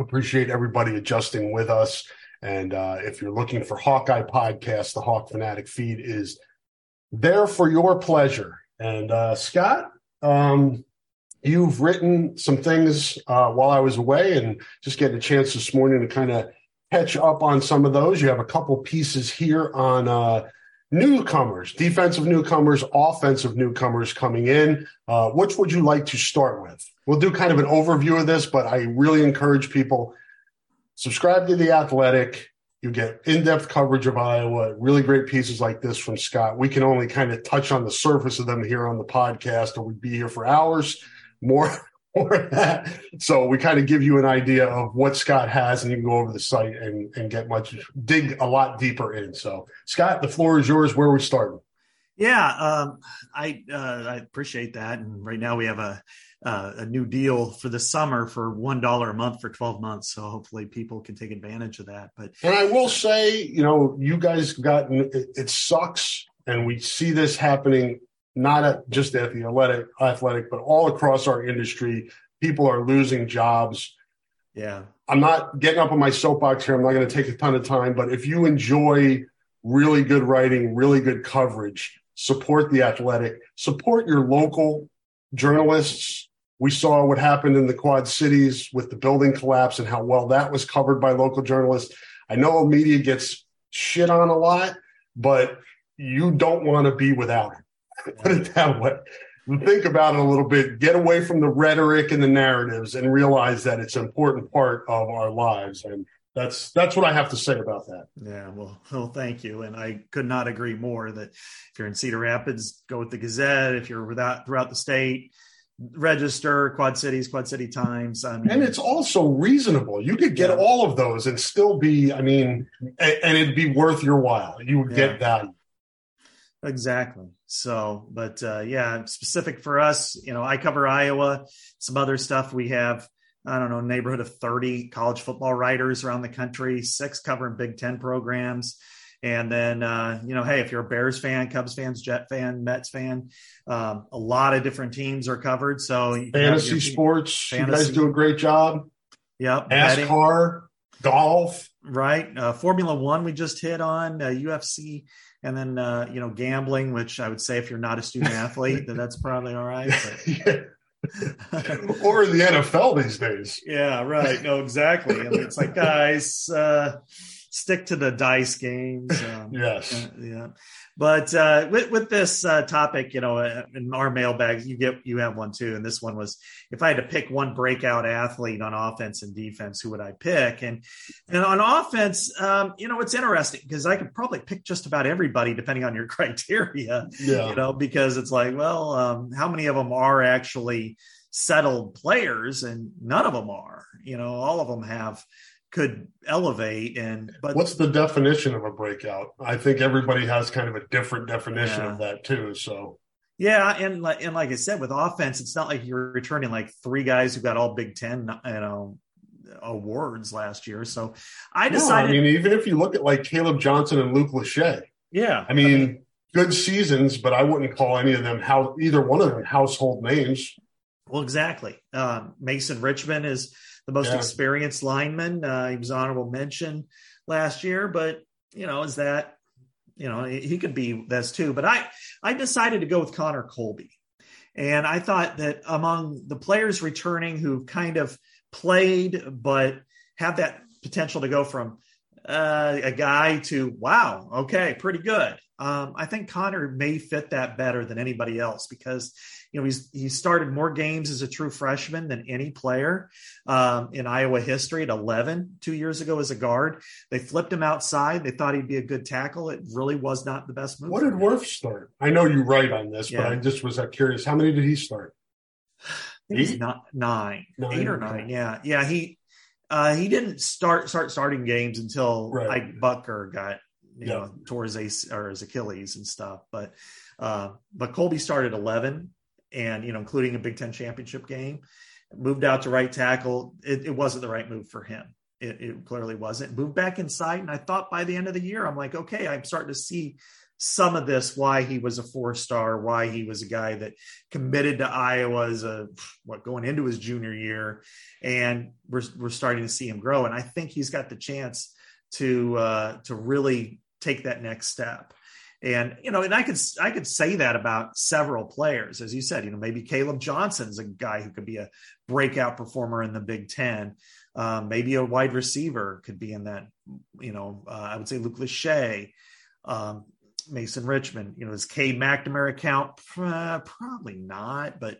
appreciate everybody adjusting with us. And uh, if you're looking for Hawkeye podcast, the Hawk Fanatic feed is there for your pleasure. And uh, Scott, um, you've written some things uh, while I was away, and just getting a chance this morning to kind of catch up on some of those. You have a couple pieces here on uh, newcomers, defensive newcomers, offensive newcomers coming in. Uh, which would you like to start with? We'll do kind of an overview of this, but I really encourage people subscribe to the Athletic. You get in-depth coverage of Iowa, really great pieces like this from Scott. We can only kind of touch on the surface of them here on the podcast, or we'd be here for hours. More for that. So we kind of give you an idea of what Scott has, and you can go over the site and, and get much dig a lot deeper in. So Scott, the floor is yours. Where we starting?
Yeah, um, I uh, I appreciate that. And right now we have a uh, a new deal for the summer for one dollar a month for twelve months. So hopefully people can take advantage of that. But
and I will say, you know, you guys got it, it sucks, and we see this happening not at, just at the athletic, athletic, but all across our industry. People are losing jobs.
Yeah.
I'm not getting up on my soapbox here. I'm not going to take a ton of time, but if you enjoy really good writing, really good coverage, support the athletic, support your local journalists. We saw what happened in the Quad Cities with the building collapse and how well that was covered by local journalists. I know media gets shit on a lot, but you don't want to be without it. *laughs* Put it that way. Think about it a little bit. Get away from the rhetoric and the narratives, and realize that it's an important part of our lives. And that's that's what I have to say about that.
Yeah, well, well, thank you, and I could not agree more. That if you're in Cedar Rapids, go with the Gazette. If you're without throughout the state, register Quad Cities, Quad City Times.
I mean, and it's also reasonable. You could get yeah. all of those and still be. I mean, and, and it'd be worth your while. You would yeah. get value.
Exactly. So, but uh, yeah, specific for us, you know, I cover Iowa, some other stuff. We have, I don't know, neighborhood of 30 college football writers around the country, six covering Big Ten programs. And then, uh, you know, hey, if you're a Bears fan, Cubs fans, Jet fan, Mets fan, um, a lot of different teams are covered. So
fantasy sports, fantasy. you guys do a great job.
Yep.
NASCAR, golf.
Right. Uh, Formula One, we just hit on uh, UFC and then uh, you know gambling, which I would say if you're not a student athlete, then that's probably all right. *laughs* *laughs*
or the NFL these days.
Yeah, right. No, exactly. I mean, it's like guys, uh, stick to the dice games. *laughs* Um,
yes.
Uh, yeah. But uh, with, with this uh, topic, you know, uh, in our mailbags, you get you have one too, and this one was if I had to pick one breakout athlete on offense and defense, who would I pick? And and on offense, um, you know, it's interesting because I could probably pick just about everybody depending on your *laughs* criteria.
Yeah.
You know, because it's like, well, um, how many of them are actually settled players, and none of them are. You know, all of them have could elevate and but
what's the definition of a breakout? I think everybody has kind of a different definition
Yeah.
of that too so.
Yeah and like and like i said with offense it's not like you're returning like three guys who got all big ten you know awards last year so i
no,
decided
i mean even if you look at like caleb johnson and luke lachey.
Yeah.
I mean good seasons but i wouldn't call any of them how either one of them household names.
Well exactly. Um, mason richman is the most
Yeah.
experienced lineman uh, he was honorable mention last year but you know is that you know he could be this too but i i decided to go with connor colby and i thought that among the players returning who kind of played but have that potential to go from uh, a guy to wow okay pretty good um, i think connor may fit that better than anybody else because you know he's he started more games as a true freshman than any player um, in iowa history at 11 two years ago as a guard they flipped him outside they thought he'd be a good tackle it really was not the best move
what did. Worth start i know you write on this
Yeah.
but i just was uh, curious how many did he start
I Not, nine. was
Eight?
not nine,
Nine,
eight or nine. Yeah, yeah. He uh, he didn't start start starting games until
Right.
Ike Bucker got you
Yeah.
know tore his ace or his Achilles and stuff. But uh, but Colby started eleven, and you know including a Big Ten championship game. Moved out to right tackle. It, it wasn't the right move for him. It, it clearly wasn't. Moved back inside, and I thought by the end of the year, I'm like, okay, I'm starting to see some of this why he was a four star, why he was a guy that committed to Iowa as a what going into his junior year, and we're we're starting to see him grow. And I think he's got the chance to uh, to really take that next step. And you know, and I could I could say that about several players, as you said. You know, maybe Caleb Johnson's a guy who could be a breakout performer in the Big Ten. Um, maybe a wide receiver could be in that. You know, uh, I would say Luke Lachey. Um, Mason Richman. You know, is Cade McNamara count? Uh, probably not, but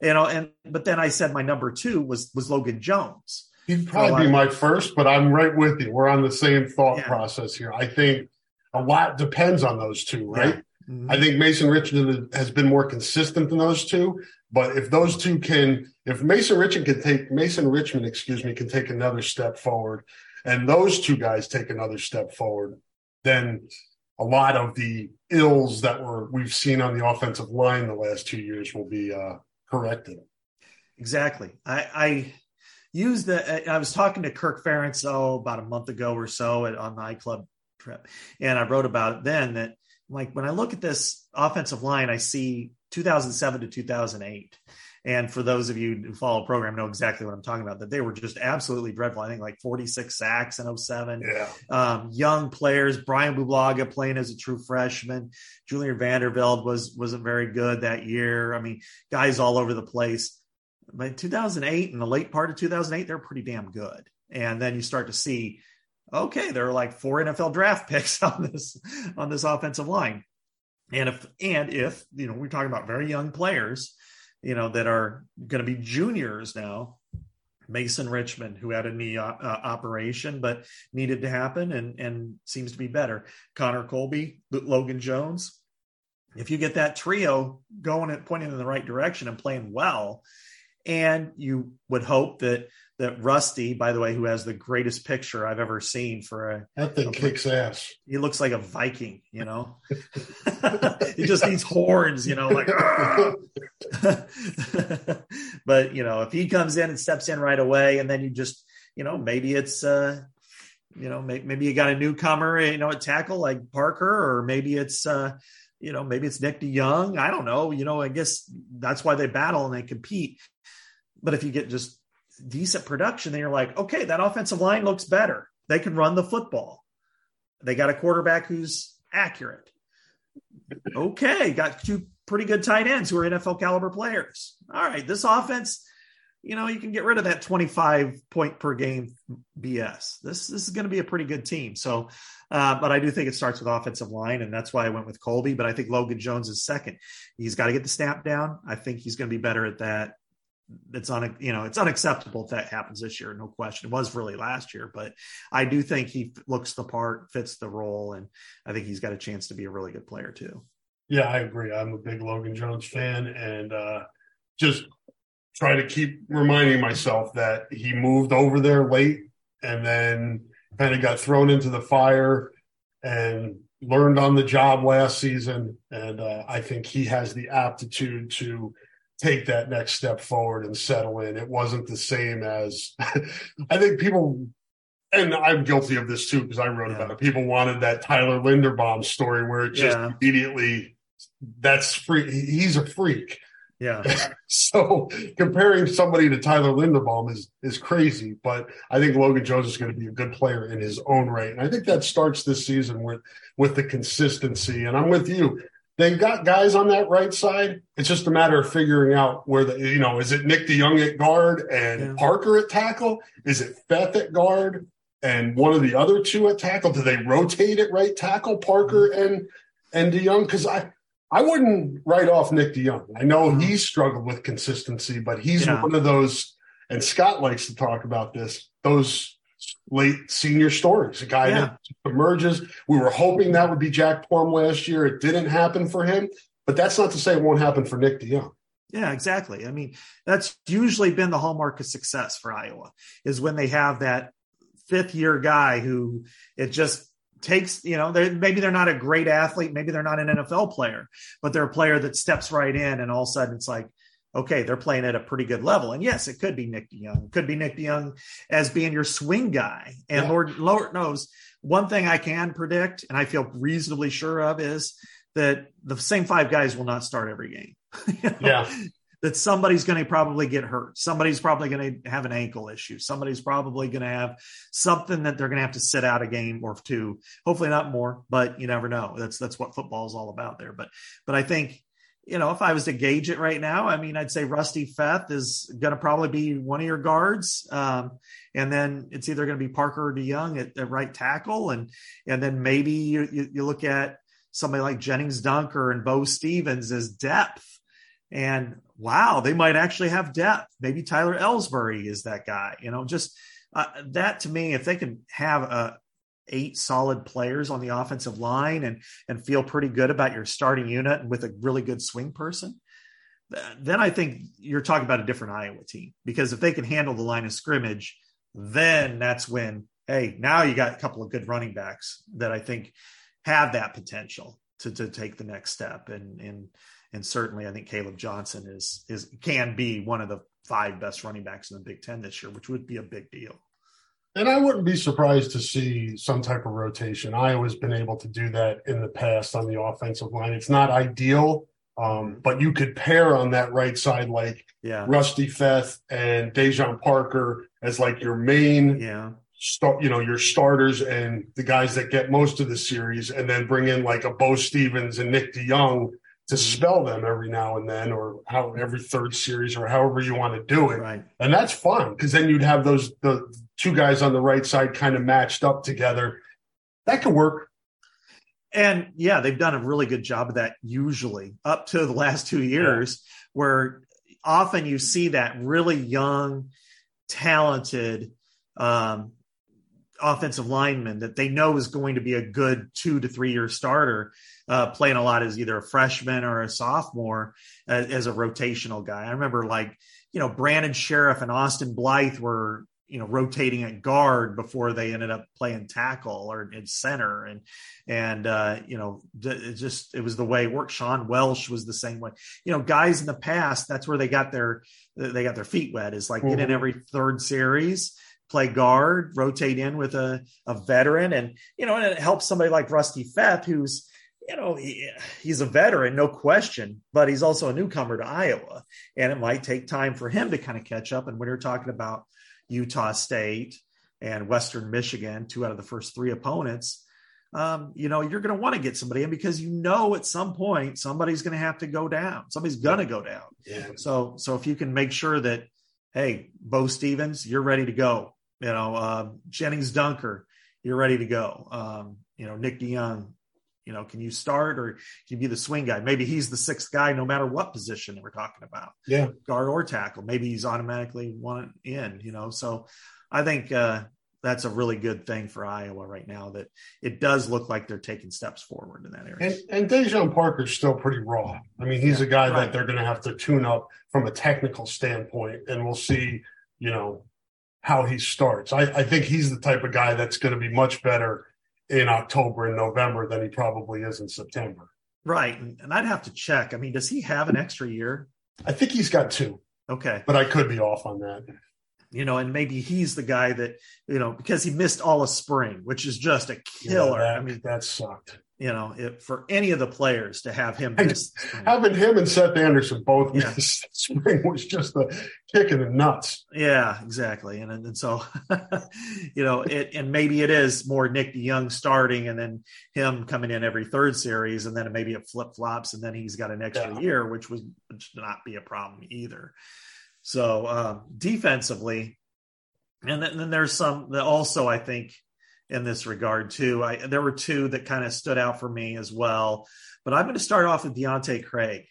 you know, and but then I said my number two was was Logan Jones.
He'd probably be my first, but I'm right with you. We're on the same thought
Yeah.
process here. I think a lot depends on those two, right?
Mhm.
I think Mason Richman has been more consistent than those two. But if those two can, if Mason Richman can take Mason Richman, excuse me, can take another step forward, and those two guys take another step forward, then a lot of the ills that were we've seen on the offensive line the last two years will be uh, corrected.
Exactly. I, I used the. I was talking to Kirk Ferentz oh about a month ago or so at, on the iClub trip, and I wrote about it then. That like when I look at this offensive line, I see 2007 to 2008. And for those of you who follow the program, know exactly what I'm talking about. That they were just absolutely dreadful. I think like 46 sacks in 07.
Yeah.
um, young players. Bryan Bulaga playing as a true freshman. Julian Vandervelde was wasn't very good that year. I mean, guys all over the place. But 2008, in the late part of 2008, they're pretty damn good. And then you start to see, okay, there are like four NFL draft *laughs* picks on this on this offensive line. And if and if you know we're talking about very young players, you know that are going to be juniors now. Mason Richman, who had a knee uh, uh, operation but needed to happen and and seems to be better. Connor Colby, Logan Jones. If you get that trio going and pointing in the right direction and playing well, and you would hope that that Rusty, by the way, who has the greatest picture I've ever seen for a
That thing
Okay.
kicks ass.
he looks like a Viking, you know. *laughs* he just needs horns, you know, like. *laughs* but you know, if he comes in and steps in right away, and then you just, you know, maybe it's, uh, you know, maybe, maybe you got a newcomer, you know, at tackle like Parker, or maybe it's, uh, you know, maybe it's Nick DeJong. I don't know. You know, I guess that's why they battle and they compete. But if you get just decent production, then you're like, okay, that offensive line looks better. They can run the football. They got a quarterback who's accurate. Okay, got two pretty good tight ends who are NFL caliber players. All right, this offense you know, you can get rid of that 25 point per game BS. This, this is going to be a pretty good team. So, uh, but I do think it starts with offensive line, and that's why I went with Colby. But I think Logan Jones is second. He's got to get the snap down. I think he's going to be better at that. It's on, you know, it's unacceptable if that happens this year, no question. It was really last year, but I do think he looks the part, fits the role, and I think he's got a chance to be a really good player too.
Yeah, I agree. I'm a big Logan Jones fan, and uh, just try to keep reminding myself that he moved over there late and then kind of got thrown into the fire and learned on the job last season. And uh, I think he has the aptitude to take that next step forward and settle in. It wasn't the same as *laughs* I think people, and I'm guilty of this too because I wrote yeah. about it. People wanted that Tyler Linderbaum story where it just yeah. immediately that's free. He's a freak.
Yeah. *laughs*
so comparing somebody to Tyler Linderbaum is is crazy, but I think Logan Jones is going to be a good player in his own right, and I think that starts this season with with the consistency. And I'm with you. They've got guys on that right side. It's just a matter of figuring out where the you know is it Nick DeJong at guard and yeah. Parker at tackle? Is it Feth at guard and one of the other two at tackle? Do they rotate at right tackle, Parker mm-hmm. and and DeJong? Because I I wouldn't write off Nick DeJong. I know mm-hmm. he's struggled with consistency, but he's yeah. one of those, and Scott likes to talk about this, those late senior stories. A guy yeah. that emerges. We were hoping that would be Jack Plumb last year. It didn't happen for him, but that's not to say it won't happen for Nick DeJong.
Yeah, exactly. I mean, that's usually been the hallmark of success for Iowa is when they have that fifth year guy who it just takes, you know, they're, maybe they're not a great athlete, maybe they're not an NFL player, but they're a player that steps right in, and all of a sudden it's like, okay, they're playing at a pretty good level. And yes, it could be Nick DeJong, it could be Nick DeJong as being your swing guy. And yeah. Lord, Lord knows, one thing I can predict, and I feel reasonably sure of, is that the same five guys will not start every game. *laughs*
you know? Yeah
that somebody's going to probably get hurt. Somebody's probably going to have an ankle issue. Somebody's probably going to have something that they're going to have to sit out a game or two. Hopefully not more, but you never know. That's that's what football is all about there. But but I think you know if I was to gauge it right now, I mean I'd say Rusty Feth is going to probably be one of your guards, um, and then it's either going to be Parker or DeJong at, at right tackle, and and then maybe you, you, you look at somebody like Jennings Dunker and Beau Stephens as depth and wow, they might actually have depth. Maybe Tyler Elsbury is that guy. You know, just uh, that to me, if they can have uh, eight solid players on the offensive line and and feel pretty good about your starting unit and with a really good swing person, then I think you're talking about a different Iowa team. Because if they can handle the line of scrimmage, then that's when hey, now you got a couple of good running backs that I think have that potential to to take the next step and and and certainly I think Caleb Johnson is is can be one of the five best running backs in the Big Ten this year, which would be a big deal.
And I wouldn't be surprised to see some type of rotation. Iowa's been able to do that in the past on the offensive line. It's not ideal, um, mm-hmm. but you could pair on that right side like yeah. Rusty Feth and Daijon Parker as like your main
yeah
start, you know, your starters and the guys that get most of the series, and then bring in like a Beau Stephens and Nick DeJong to spell them every now and then, or how every third series, or however you want to do it.
Right.
And that's fun because then you'd have those the two guys on the right side kind of matched up together. That could work.
And yeah, they've done a really good job of that usually up to the last two years, yeah. where often you see that really young, talented um, offensive lineman that they know is going to be a good two to three year starter, uh, playing a lot as either a freshman or a sophomore as, as, a rotational guy. I remember like, you know, Brandon Scherff and Austin Blythe were, you know, rotating at guard before they ended up playing tackle or in center. And, and, uh, you know, it just, it was the way it worked. Sean Welsh was the same way, you know, guys in the past, that's where they got their, they got their feet wet is like mm-hmm. get in mm-hmm. every third series play guard, rotate in with a, a veteran. And, you know, and it helps somebody like Rusty Feth, who's, you know, he, he's a veteran, no question, but he's also a newcomer to Iowa. And it might take time for him to kind of catch up. And when you're talking about Utah State and Western Michigan, two out of the first three opponents, um, you know, you're going to want to get somebody in because you know at some point somebody's going to have to go down. Somebody's going to go down.
Yeah.
So, so if you can make sure that hey, Beau Stephens, you're ready to go. You know, uh, Jennings Dunker, you're ready to go. Um, you know, Nick DeJong, you know, can you start or can you be the swing guy? Maybe he's the sixth guy, no matter what position we're talking about.
Yeah.
Guard or tackle. Maybe he's automatically one in, you know. So I think uh, that's a really good thing for Iowa right now that it does look like they're taking steps forward in that area.
And, and Daijon Parker's still pretty raw. I mean, he's
Yeah,
a guy
right.
that they're going to have to tune up from a technical standpoint, and we'll see, you know, how he starts. I, I think he's the type of guy that's going to be much better in October and November than he probably is in September.
Right. And, I'd have to check. I mean, does he have an extra year?
I think he's got two,
Okay.
but I could be off on that.
You know, and maybe he's the guy that, you know, because he missed all of spring, which is just a killer.
Yeah, that,
I mean,
that sucked.
You know, if, for any of the players to have him.
Having him and Seth Anderson both
Yeah.
miss *laughs* spring was just a kick in the nuts.
Yeah, exactly. And and so, *laughs* you know, it and maybe it is more Nick DeJong starting and then him coming in every third series, and then maybe it flip flops, and then he's got an extra
Yeah.
year, which would not be a problem either. So um, defensively, and then, then there's some that also I think in this regard too. I there were two that kind of stood out for me as well, but I'm going to start off with Deontae Craig.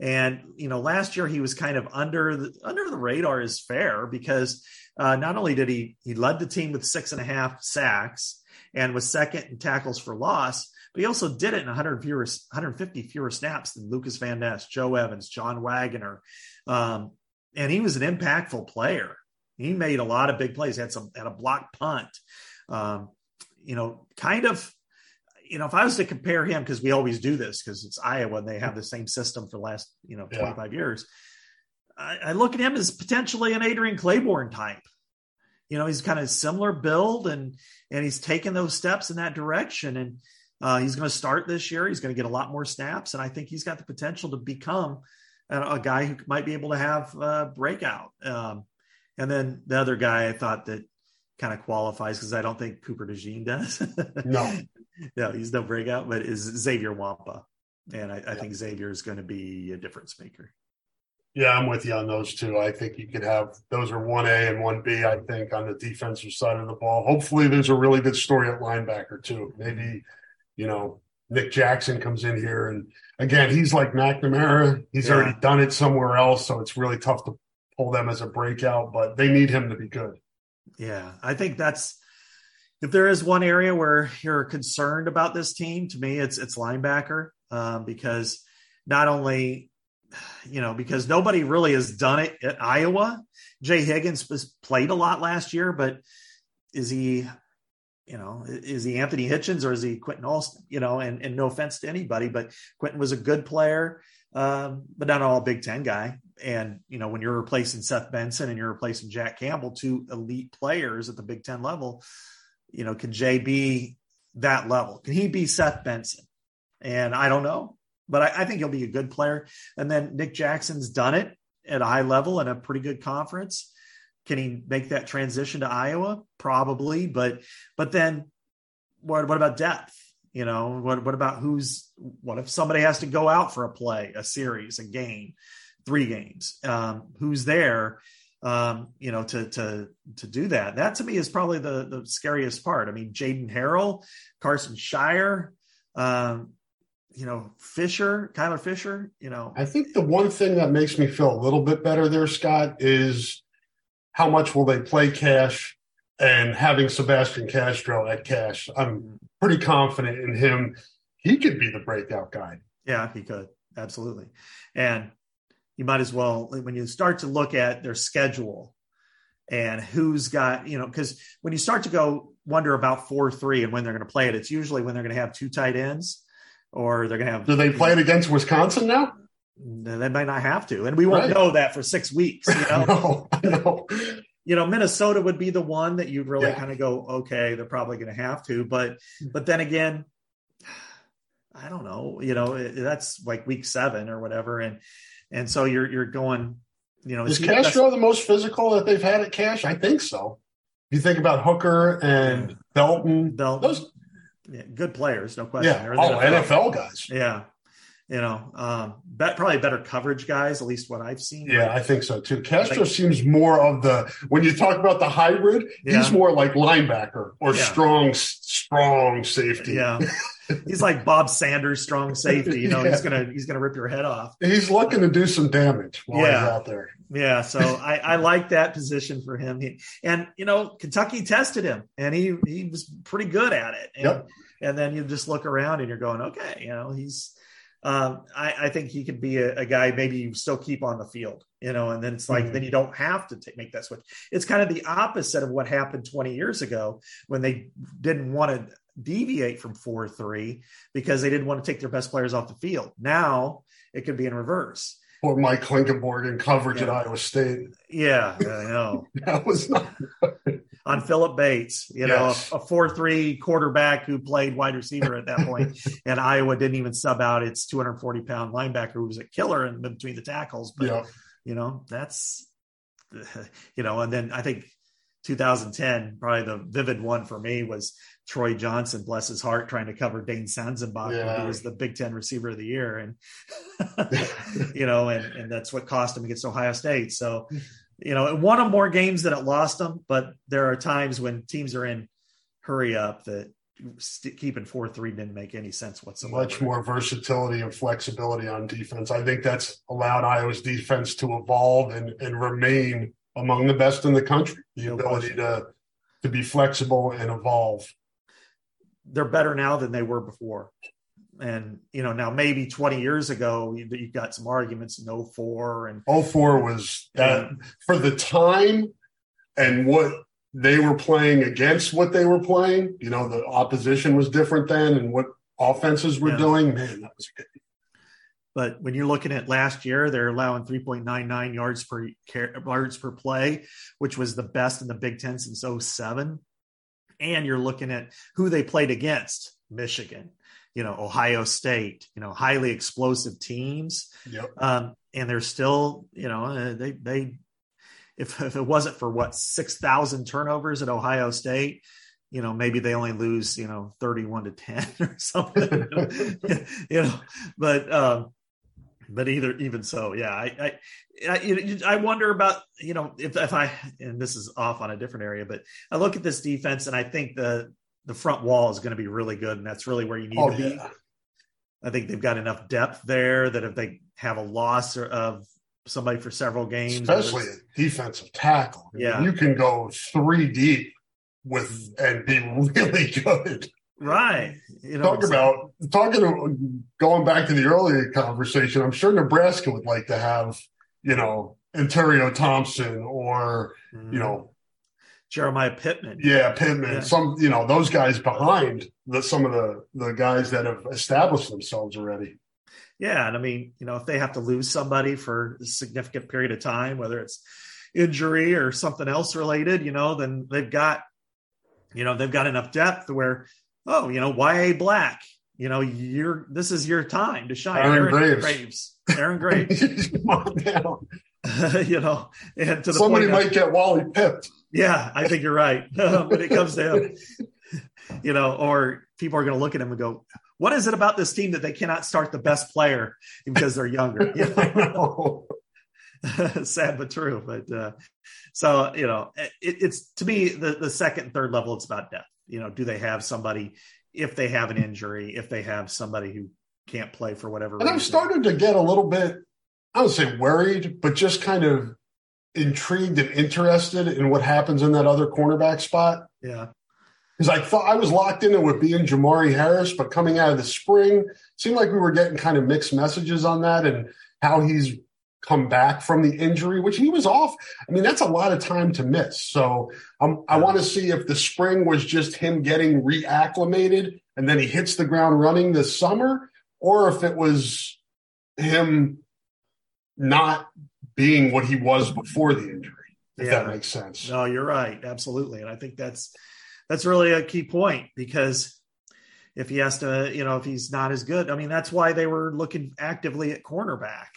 And you know, last year he was kind of under the under the radar is fair because uh, not only did he he led the team with six and a half sacks and was second in tackles for loss, but he also did it in 100 fewer 150 fewer snaps than Lukas Van Ness, Joe Evans, John Waggoner, um, and he was an impactful player. He made a lot of big plays. Had some had a block punt. Um, you know, kind of you know, if I was to compare him, because we always do this because it's Iowa and they have the same system for the last, you know,
Yeah.
25 years. I, I look at him as potentially an Adrian Clayborn type. You know, he's kind of similar build and and he's taken those steps in that direction. And uh, he's going to start this year. He's going to get a lot more snaps, and I think he's got the potential to become a, a guy who might be able to have a breakout. Um, and then the other guy I thought that kind of qualifies because I don't think Cooper DeJean does.
No. *laughs*
no, he's no breakout, but is Xavier Nwankpa. And I, I think Xavier is going to be a difference maker.
Yeah, I'm with you on those two. I think you could have those are one A and one B. I think on the defensive side of the ball. Hopefully, there's a really good story at linebacker too. Maybe you know Nick Jackson comes in here and again he's like McNamara. He's
Yeah.
already done it somewhere else, so it's really tough to pull them as a breakout. But they need him to be good.
Yeah, I think that's if there is one area where you're concerned about this team, to me, it's it's linebacker um, because not only you know because nobody really has done it at Iowa. Jay Higgins played a lot last year, but is he? You know, is he Anthony Hitchens or is he Quinton Alston? You know, and, and no offense to anybody, but Quinton was a good player, um, but not all Big Ten guy. And you know, when you're replacing Seth Benson and you're replacing Jack Campbell, two elite players at the Big Ten level, you know, can Jay be that level? Can he be Seth Benson? And I don't know, but I, I think he'll be a good player. And then Nick Jackson's done it at a high level in a pretty good conference. Can he make that transition to Iowa? Probably, but but then what what about depth? You know, what what about who's what if somebody has to go out for a play, a series, a game, three games? Um, who's there? Um, you know, to to to do that. That to me is probably the the scariest part. I mean, Jaden Harrell, Karson Sharar, um, you know, Fisher, Kyler Fisher, you know,
I think the one thing that makes me feel a little bit better there, Scott, is how much will they play cash and having Sebastian Castro at cash. I'm pretty confident in him. He could be the breakout guy.
Yeah, he could. Absolutely. And you might as well, when you start to look at their schedule and who's got, you know, because when you start to go wonder about 4 3 and when they're going to play it, it's usually when they're going to have two tight ends or they're going to have.
Do they play it against Wisconsin now?
They might not have to. And we won't
Right.
know that for six weeks. You know? *laughs*
no, know.
you know minnesota would be the one that you'd really
Yeah.
kind of go okay they're probably going to have to but but then again *sighs* i don't know you know it- that's like week seven or whatever and and so you're you're going you know
Is Castro the most physical that they've had at cash? I think so. You think about Hooker and Belton.
Belt-
Those,
yeah, good players no question
yeah.
They're
Oh.
NFL
guys.
yeah You know, um, bet, probably better coverage guys, at least what I've seen.
Yeah, I think so too. Castro like, seems more of the when you talk about the hybrid, yeah. he's more like linebacker or yeah. strong, strong safety.
Yeah. *laughs* he's like Bob Sanders, strong safety. You know, yeah. he's gonna he's gonna rip your head off.
He's looking to do some damage while yeah. he's out there.
Yeah, so *laughs* I, I like that position for him. He, and you know, Kentucky tested him, and he he was pretty good at it. And,
yep.
and then you just look around and you're going, okay, you know, he's um, I, I, think he could be a, a, guy maybe you still keep on the field, you know, and then it's like, mm-hmm. then you don't have to take, make that switch. It's kind of the opposite of what happened 20 years ago when they didn't want to deviate from 4 3 because they didn't want to take their best players off the field. Now it could be in reverse.
Or Mike Klinkenborg in coverage yeah. at Iowa State.
Yeah, I know. *laughs*
that was not
on Philip Bates, you yes. know, a, a four-three quarterback who played wide receiver at that *laughs* point, and Iowa didn't even sub out its 240-pound linebacker who was a killer in between the tackles. But yeah. you know, that's *laughs* you know, and then I think 2010, probably the vivid one for me was Troy Johnson, bless his heart, trying to cover Dane Sanzenbacher, yeah. who was the Big Ten receiver of the year. And, *laughs* you know, and, and that's what cost him against Ohio State. So, you know, it won them more games than it lost them. But there are times when teams are in hurry up that st- keeping four three didn't make any sense whatsoever.
Much more versatility and flexibility on defense. I think that's allowed Iowa's defense to evolve and, and remain among the best in the country. The no ability question. to to be flexible and evolve.
They're better now than they were before and you know now maybe 20 years ago you, you got some arguments in 04 and
04 was that for the time and what they were playing against what they were playing you know the opposition was different then and what offenses were yeah. doing man that was good
but when you're looking at last year, they're allowing 3.99 yards per yards per play, which was the best in the Big Ten since 07. And you're looking at who they played against Michigan, you know, Ohio State, you know, highly explosive teams.
Yep.
Um, and they're still, you know, uh, they, they, if, *laughs* if it wasn't for what, 6,000 turnovers at Ohio State, you know, maybe they only lose, you know, 31 to 10 *laughs* or something, *laughs* you know, but, um, but either, even so, yeah, I, I, I, I wonder about, you know, if, if I, and this is off on a different area, but I look at this defense and I think the, the front wall is going to be really good, and that's really where you need oh, to be. Yeah. I think they've got enough depth there that if they have a loss of somebody for several games,
especially a defensive tackle,
yeah,
you can go three deep with and be *laughs* really good.
Right.
You know, Talk about talking going back to the earlier conversation. I'm sure Nebraska would like to have you know Ontario Thompson or mm-hmm. you know
Jeremiah Pittman.
Yeah, Pittman. Yeah. Some, you know, those guys behind the, some of the the guys that have established themselves already.
Yeah, and I mean, you know, if they have to lose somebody for a significant period of time, whether it's injury or something else related, you know, then they've got, you know, they've got enough depth where, oh, you know, YA Black, you know, you're this is your time to shine.
Aaron, Aaron Graves.
Graves. Aaron Graves. *laughs* *laughs* you know, and to the
somebody might of, get Wally pipped.
Yeah, I think you're right. *laughs* when it comes to him, *laughs* you know, or people are going to look at him and go, "What is it about this team that they cannot start the best player because they're younger?" You know? Sad but true. But uh, so you know, it, it's to me the the second and third level. It's about depth. You know, do they have somebody? If they have an injury, if they have somebody who can't play for whatever
and reason. I'm starting to get a little bit, I don't say worried, but just kind of intrigued and interested in what happens in that other cornerback spot.
Yeah.
Because I thought I was locked in it with being Jermari Harris, but coming out of the spring, seemed like we were getting kind of mixed messages on that and how he's come back from the injury, which he was off. I mean, that's a lot of time to miss. So um, I want to see if the spring was just him getting reacclimated and then he hits the ground running this summer, or if it was him not being what he was before the injury. If yeah. that makes sense.
No, you're right. Absolutely. And I think that's that's really a key point because if he has to, you know, if he's not as good, I mean, that's why they were looking actively at cornerback.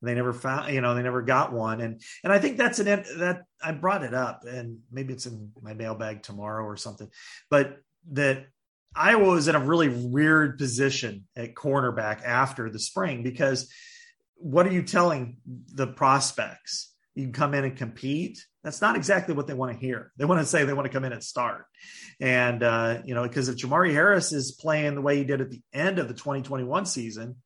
They never found, you know, they never got one, and and I think that's an that I brought it up, and maybe it's in my mailbag tomorrow or something, but that Iowa was in a really weird position at cornerback after the spring because what are you telling the prospects? You can come in and compete. That's not exactly what they want to hear. They want to say they want to come in and start. And, uh, you know, because if Jermari Harris is playing the way he did at the end of the 2021 season,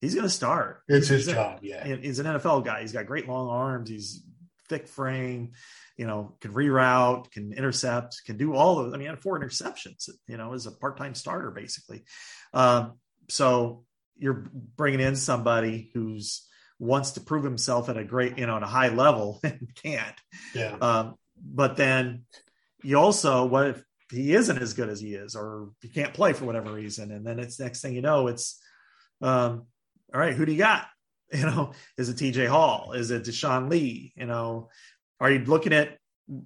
he's going to start.
It's his
he's
job. yeah.
He's an NFL guy. He's got great long arms. He's thick frame, you know, can reroute, can intercept, can do all of. I mean, had four interceptions. You know, as a part-time starter, basically. Um, so you're bringing in somebody who's wants to prove himself at a great, you know, at a high level *laughs* and can't.
Yeah.
Um, but then you also, what if he isn't as good as he is, or he can't play for whatever reason? And then it's next thing you know, it's, um, all right, who do you got? *laughs* You know, is it TJ Hall? Is it Deshaun Lee? You know, are you looking at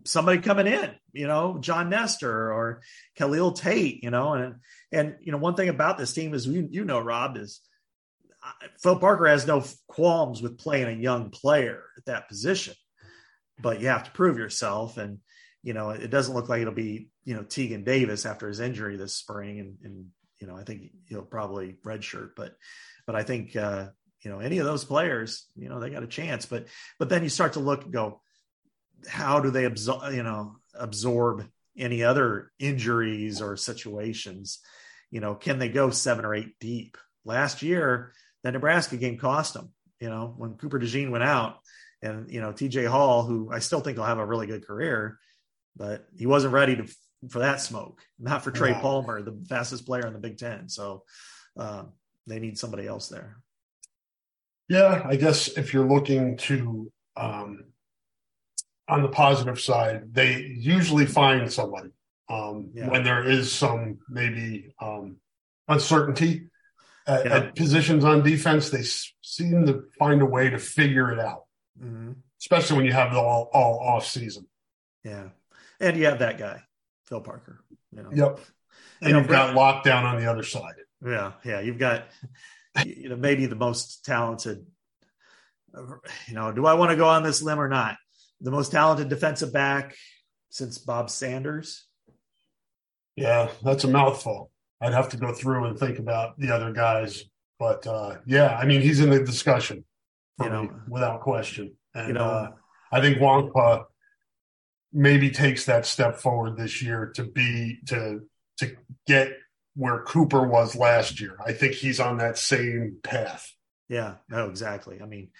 somebody coming in, you know, John Nestor or Khalil Tate, you know, and, and, you know, one thing about this team is you, you know, Rob is uh, Phil Parker has no qualms with playing a young player at that position, but you have to prove yourself. And, you know, it doesn't look like it'll be, you know, Tegan Davis after his injury this spring. And, and you know, I think he'll probably redshirt, but, but I think, uh, you know, any of those players, you know, they got a chance. But but then you start to look and go, how do they absorb, you know, absorb any other injuries or situations? You know, can they go seven or eight deep? Last year, the Nebraska game cost them. You know, when Cooper DeJean went out, and you know, TJ Hall, who I still think will have a really good career, but he wasn't ready to for that smoke. Not for Trey yeah. Palmer, the fastest player in the Big Ten. So um, they need somebody else there.
Yeah, I guess if you're looking to um, on the positive side, they usually find somebody um, yeah. when there is some maybe um, uncertainty at, yeah. at, positions on defense. They seem to find a way to figure it out, mm-hmm. especially when you have the all, all off season.
Yeah, and you have that guy, Phil Parker. You know.
Yep, and you have got lockdown on the other side.
Yeah, yeah, you've got you know, maybe the most talented. You know, do I want to go on this limb or not? The most talented defensive back since Bob Sanders.
Yeah, that's a mouthful. I'd have to go through and think about the other guys, but uh, yeah, I mean, he's in the discussion you know, me without question. And you know, uh, I think Nwankpa maybe takes that step forward this year to be to to get where Cooper was last year. I think he's on that same path.
Yeah, no, exactly. I mean,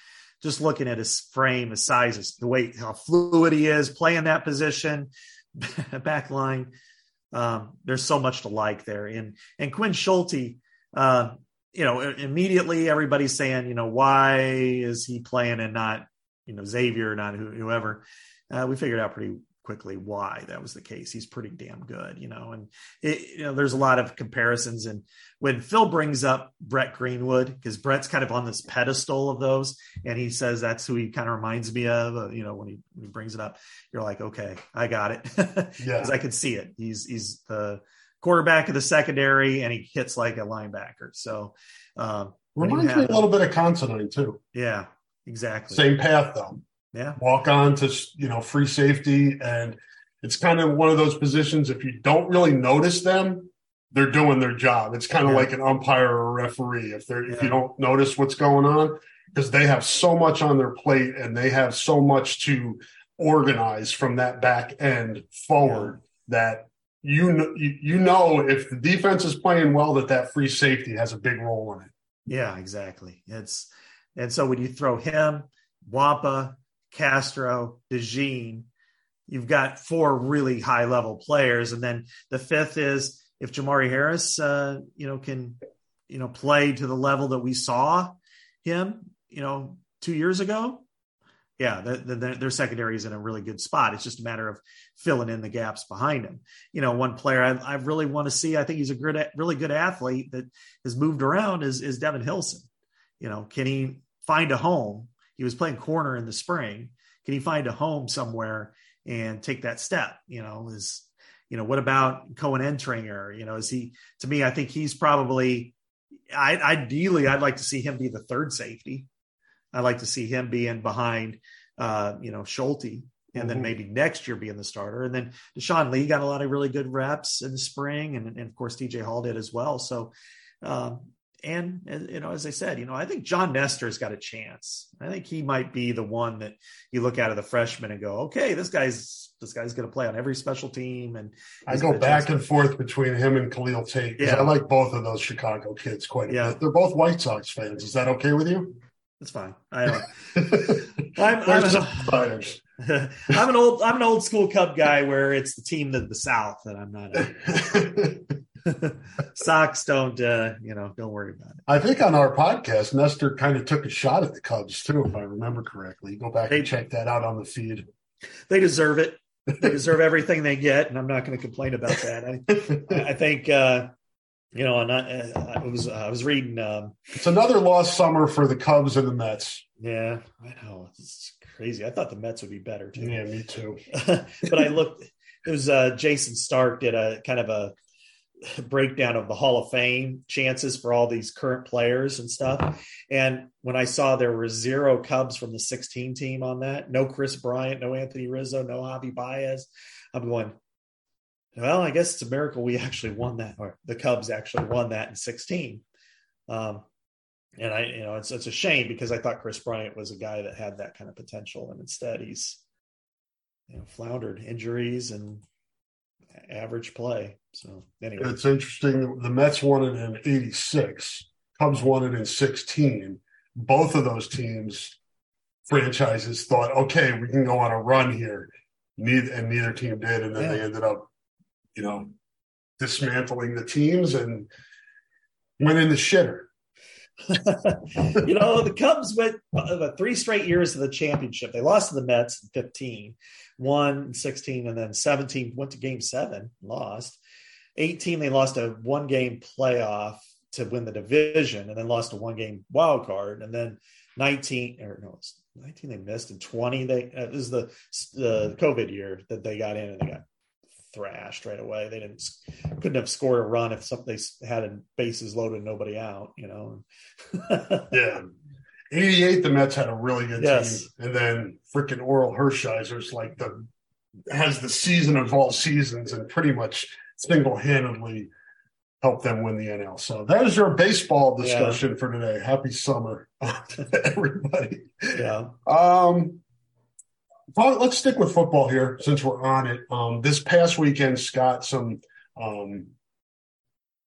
just looking at his frame, his sizes, the way how fluid he is, playing that position, *laughs* back line. Um, there's so much to like there. And and Quinn Schulte, uh, you know, immediately everybody's saying, you know, why is he playing and not, you know, Xavier, not whoever. Uh, we figured out pretty quickly why that was the case. He's pretty damn good, you know. And it, you know, there's a lot of comparisons. And when Phil brings up Brett Greenwood, because Brett's kind of on this pedestal of those, and he says that's who he kind of reminds me of. Uh, you know, when he, when he brings it up, you're like, okay, I got it, because *laughs* yeah. I can see it. He's he's the quarterback of the secondary, and he hits like a linebacker. So. Um,
Reminds me a little bit of Considine too.
Yeah, exactly.
Same path though.
Yeah.
Walk on to, you know, free safety. And it's kind of one of those positions, if you don't really notice them, they're doing their job. It's kind of yeah. like an umpire or a referee. If they're, yeah. if you don't notice what's going on, because they have so much on their plate and they have so much to organize from that back end forward that you know, you know if the defense is playing well that that free safety has a big role in it.
Yeah, exactly. It's and so when you throw him, Nwankpa, Castro, DeJean. You've got four really high level players, and then the fifth is if Jermari Harris, uh, you know, can you know play to the level that we saw him, you know, two years ago. Yeah, the, the, their secondary is in a really good spot. It's just a matter of filling in the gaps behind him. You know, one player I, I really want to see. I think he's a good, really good athlete that has moved around. Is is Devin Hilson? You know, can he find a home he was playing corner in the spring. Can he find a home somewhere and take that step? You know, is you know what about Koen Entringer? You know, is he to me? I think he's probably. I, ideally, I'd like to see him be the third safety. I'd like to see him being behind, uh, you know, Schulte and then maybe next year being the starter. And then Deshaun Lee got a lot of really good reps in the spring, and, and of course TJ Hall did as well. So, um, and you know, as I said, you know, I think John Nestor's got a chance. I think he might be the one that you look at of the freshman and go, okay, this guy's this guy's going to play on every special team. And
I go back and forth between him and Khalil Tate. Yeah, I like both of those Chicago kids quite a yeah. bit. They're both White Sox fans. Is that okay with you?
That's fine. I don't. *laughs* I'm, I'm, an, *laughs* I'm, an, old I'm an old school Cub guy where it's the team of the South that I'm not. *laughs* *laughs* Sox don't uh, you know don't worry about it.
I think on our podcast, Nestor kind of took a shot at the Cubs too, if I remember correctly. Go back they, and check that out on the feed.
They deserve it. They *laughs* deserve everything they get, and I'm not going to complain about that. I, I think uh, you know, and I, I was I was reading. Um,
it's another lost summer for the Cubs and the Mets.
Yeah, I know it's crazy. I thought the Mets would be better too.
Yeah, me too. *laughs*
but I looked. It was uh, Jayson Stark did a kind of a *laughs* breakdown of the Hall of Fame chances for all these current players and stuff. And when I saw there were zero Cubs from the 16 team on that, no Kris Bryant, no Anthony Rizzo, no Javi Baez, I'm going, well, I guess it's a miracle we actually won that, or the Cubs actually won that in 16. Um, and I, you know, it's it's a shame because I thought Kris Bryant was a guy that had that kind of potential, and instead he's, you know, floundered, injuries and average play. So anyway,
it's interesting. The Mets won it in '86. Cubs won it in 16. Both of those teams, franchises thought, okay, we can go on a run here. Neither and neither team did, and then yeah. they ended up you know, dismantling the teams and went in the shitter. *laughs*
you know, the Cubs went uh, three straight years to the championship. They lost to the Mets in 15, won in 16, and then 17 went to game seven, lost. 18, they lost a one game playoff to win the division and then lost a one game wild card. And then 19, or no, it's 19 they missed, and 20 they, uh, this is the, the COVID year that they got in and they got thrashed right away. They didn't couldn't have scored a run if something they had bases loaded, nobody out. You know. *laughs*
yeah. 88, the Mets had a really good yes. team. And then freaking Orel Hershiser's like the has the season of all seasons and pretty much single handedly help them win the NL. So that is your baseball discussion yeah. for today. Happy summer, to *laughs* everybody.
Yeah.
Um, let's stick with football here since we're on it. Um, this past weekend, Scott, some um,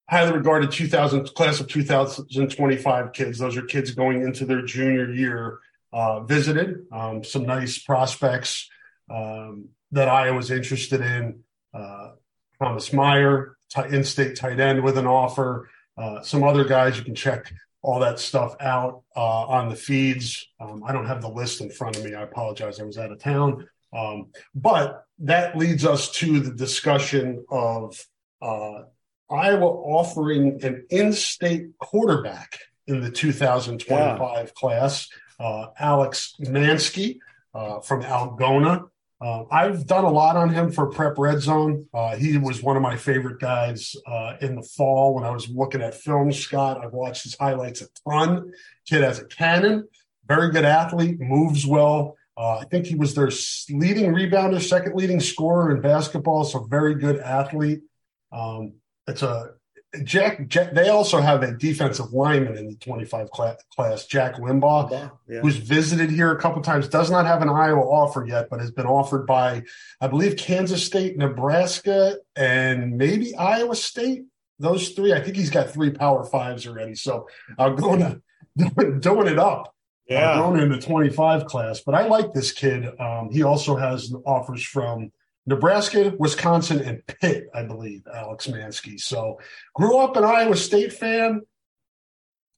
highly regarded 2000 class of 2025 kids. Those are kids going into their junior year. Uh, visited um, some nice prospects um, that I was interested in. Uh, Thomas Meyer, in-state tight end with an offer. Uh, some other guys you can check all that stuff out uh, on the feeds. Um, I don't have the list in front of me. I apologize. I was out of town. Um, but that leads us to the discussion of uh, Iowa offering an in state quarterback in the 2025 yeah. class. Uh, Alex Manske uh, from Algona uh, I've done a lot on him for Prep Red Zone. Uh, he was one of my favorite guys uh, in the fall when I was looking at film. Scott, I've watched his highlights a ton. Kid has a cannon, very good athlete, moves well. Uh, I think he was their leading rebounder, second leading scorer in basketball. So very good athlete. Um, it's a Jack, Jack, they also have a defensive lineman in the 25 class, Jack Limbaugh, yeah. who's visited here a couple times. Does not have an Iowa offer yet, but has been offered by, I believe, Kansas State, Nebraska, and maybe Iowa State. Those three. I think he's got three Power Fives already. So I'm going to *laughs* doing it up.
Yeah,
going in the 25 class. But I like this kid. Um, he also has offers from Nebraska, Wisconsin, and Pitt, I believe, Alex Manske. So grew up an Iowa State fan,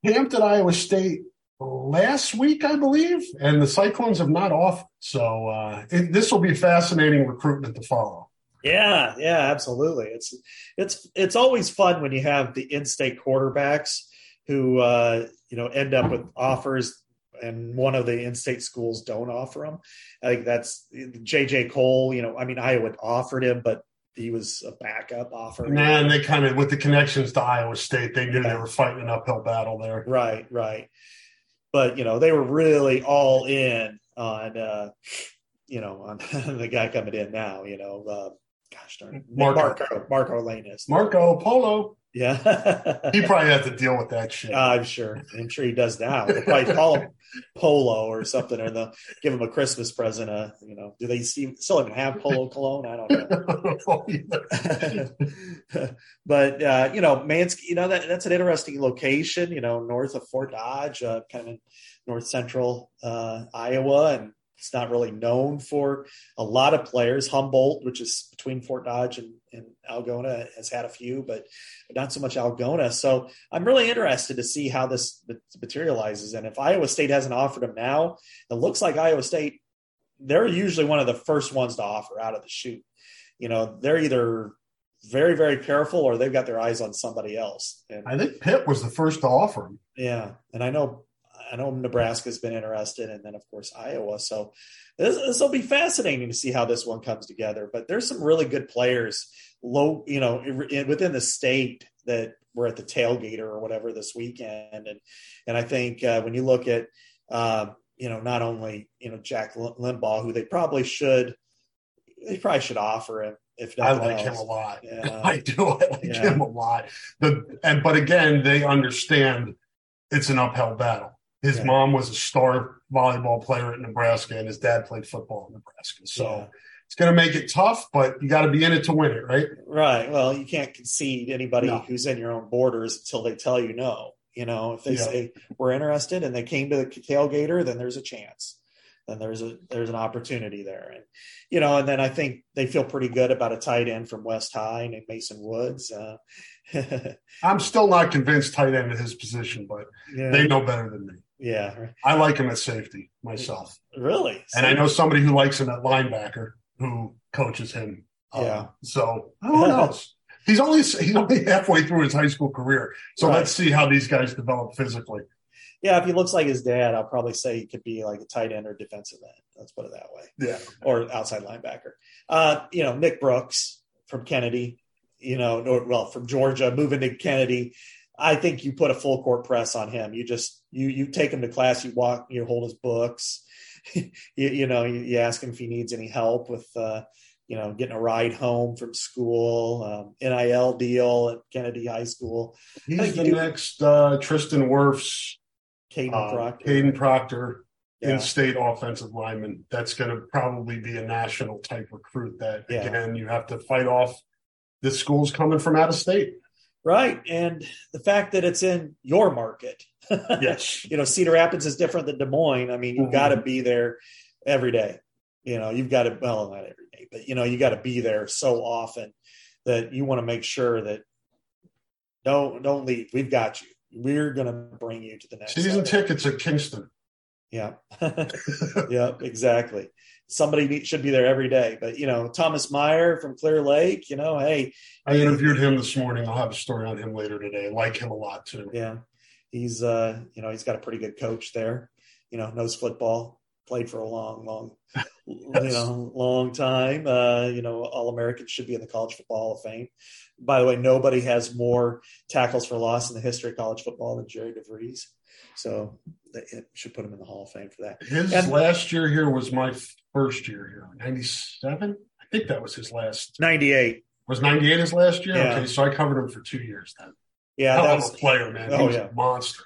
camped at Iowa State last week, I believe, and the Cyclones have not off. So uh, this will be fascinating recruitment to follow.
Yeah, yeah, absolutely. It's it's it's always fun when you have the in-state quarterbacks who uh, you know end up with offers and one of the in-state schools don't offer him. I think that's JJ Cole. You know, I mean, Iowa offered him, but he was a backup offer.
Man, they kind of with the connections to Iowa State, they knew yeah. they were fighting an uphill battle there.
Right, right. But you know, they were really all in on uh, you know, on *laughs* the guy coming in now, you know, uh, gosh darn it.
Marco.
Marco, Marco Lainez.
Marco Polo.
Yeah.
He probably had to deal with that shit.
I'm sure. I'm sure he does now. They'll probably call him Polo or something, or they'll give him a Christmas present. Uh, you know, do they still even have Polo *laughs* cologne? I don't know. *laughs*
Oh, *laughs*
but uh, you know, Manske, you know that that's an interesting location. You know, north of Fort Dodge, uh, kind of in north central uh, Iowa, and it's not really known for a lot of players. Humboldt, which is between Fort Dodge and, and Algona, has had a few, but not so much Algona. So I'm really interested to see how this materializes. And if Iowa State hasn't offered them now, it looks like Iowa State. They're usually one of the first ones to offer out of the chute. You know, they're either very, very careful or they've got their eyes on somebody else. And
I think Pitt was the first to offer him.
yeah, and I know I know Nebraska's been interested, and then of course Iowa. So this this will be fascinating to see how this one comes together. But there's some really good players, low, you know, within the state that were at the tailgater or whatever this weekend, and and I think uh, when you look at uh, you know not only you know Jack Limbaugh, who they probably should they probably should offer him if
I like him a lot.
Yeah. *laughs*
I do. I like
Yeah.
him a lot. The and but again, they understand it's an uphill battle. His
Yeah.
mom was a star volleyball player at Nebraska, and his dad played football in Nebraska. So
Yeah.
it's going to make it tough, but you got to be in it to win it, right?
Right. Well, you can't concede anybody
No.
who's in your own borders until they tell you no. You know, if they
Yeah.
say we're interested and they came to the tailgater, then there's a chance. Then there's a there's an opportunity there, and you know, and then I think they feel pretty good about a tight end from West High named Mason Woods. Uh, *laughs*
I'm still not convinced tight end at his position, but
yeah,
they know better than me.
Yeah,
I like him at safety myself,
really.
and I know somebody who likes him at linebacker who coaches him. Um,
Yeah.
So who *laughs* knows? He's only he's only halfway through his high school career, so
Right.
let's see how these guys develop physically.
yeah, if he looks like his dad, I'll probably say he could be like a tight end or defensive end. Let's put it that way.
Yeah,
or outside linebacker. Uh, you know, Nick Brooks from Kennedy, you know, or, well, from Georgia, moving to Kennedy. I think you put a full court press on him. You just you you take him to class, you walk, you hold his books, *laughs* you, you know, you, you ask him if he needs any help with uh, you know getting a ride home from school, um, NIL deal at Kennedy High School.
he's the
do-
next uh, Tristan Wirfs,
Caden
uh,
Proctor.
Caden Proctor,
Yeah.
in-state offensive lineman. That's going to probably be a national type recruit. That
Yeah.
again, you have to fight off. The school's coming from out of state.
Right. And the fact that it's in your market.
Yes. *laughs*
you know, Cedar Rapids is different than Des Moines. I mean, you've
Mhm.
got to be there every day. You know, you've got to, well, not every day, but, you know, you got to be there so often that you want to make sure that don't, don't leave. We've got you. We're going to bring you to the next
Season tickets at Kingston.
Yeah. *laughs* yeah, exactly. Somebody need, should be there every day. But, you know, Thomas Meyer from Clear Lake, you know, hey,
I interviewed him this morning. I'll have a story on him later today. I like him a lot too.
Yeah. He's uh, you know, he's got a pretty good coach there. You know, knows football, played for a long, long *laughs* you know, long time. Uh, you know, all Americans should be in the college football Hall of Fame. By the way, nobody has more tackles for loss in the history of college football than Jared DeVries. So they it should put him in the Hall of Fame for that.
His
And-
last year here was my first year here. 97? I think that was his last.
98.
Was 98 his last year?
Yeah.
Okay, so I covered him for two years then.
Yeah,
Hell
that was
a player, man. He
oh,
was
yeah.
a monster.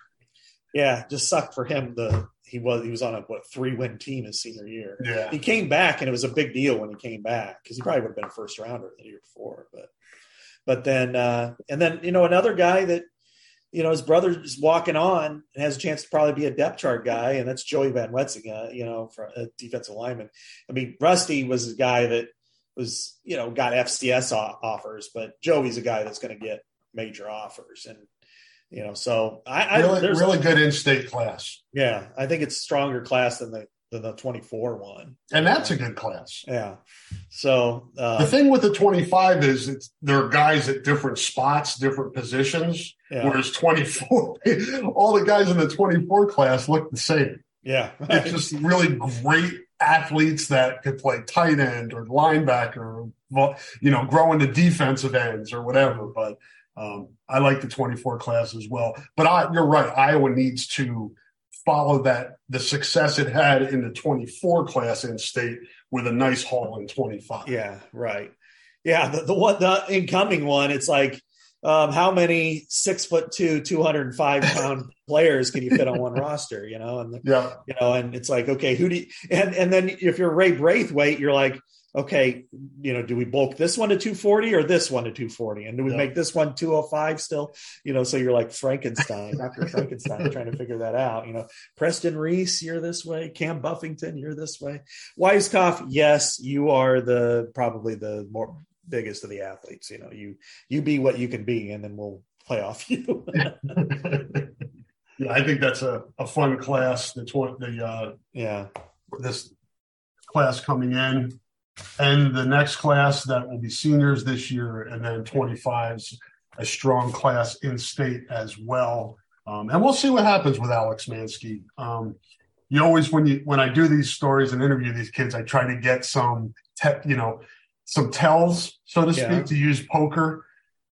yeah, just sucked for him the he was he was on a what three win team his senior year.
Yeah.
he came back and it was a big deal when he came back because he probably would have been a first rounder the year before but but then uh and then you know another guy that you know his brother is walking on and has a chance to probably be a depth chart guy and that's joey van wetzinga you know for a defensive lineman i mean rusty was a guy that was you know got fcs offers but joey's a guy that's going to get major offers and you know so i, I
Really,
there's
really good in-state class,
yeah i think it's stronger class than the than the 24 one
and that's a good class.
yeah. So uh,
The thing with the 25 is it's there are guys at different spots, different positions.
yeah,
Whereas 24, *laughs* all the guys in the 24 class look the same.
yeah,
It's just really great athletes that could play tight end or linebacker, or, you know, grow into defensive ends or whatever. But um, I like the 24 class as well. But I, you're right. Iowa needs to follow that the success it had in the 24 class in state with a nice haul in 25.
Yeah, right. Yeah, the, the one the incoming one, it's like um, how many six foot two, 205 *laughs* pound players can you fit on one roster, you know? And
yeah,
you know, and it's like, okay, who do you, and, and then if you're Ray Braithwaite, you're like, okay, you know, do we bulk this one to 240 or this one to 240? And do we yeah. make this one 205 still? You know, so you're like Frankenstein, Dr. *laughs* Frankenstein, trying to figure that out. You know, Preston Reese, you're this way. Cam Buffington, you're this way. Weiskopf, yes, you are the probably the more biggest of the athletes. You know, you you be what you can be, and then we'll play off you. *laughs*
yeah, I think that's a, a fun class. That's what the uh,
yeah
this class coming in and the next class that will be seniors this year, and then 25s, a strong class in state as well. Um, and we'll see what happens with Alex Manske. Um, you always, when you when I do these stories and interview these kids, I try to get some, te- you know, some tells, so to speak, yeah. to use poker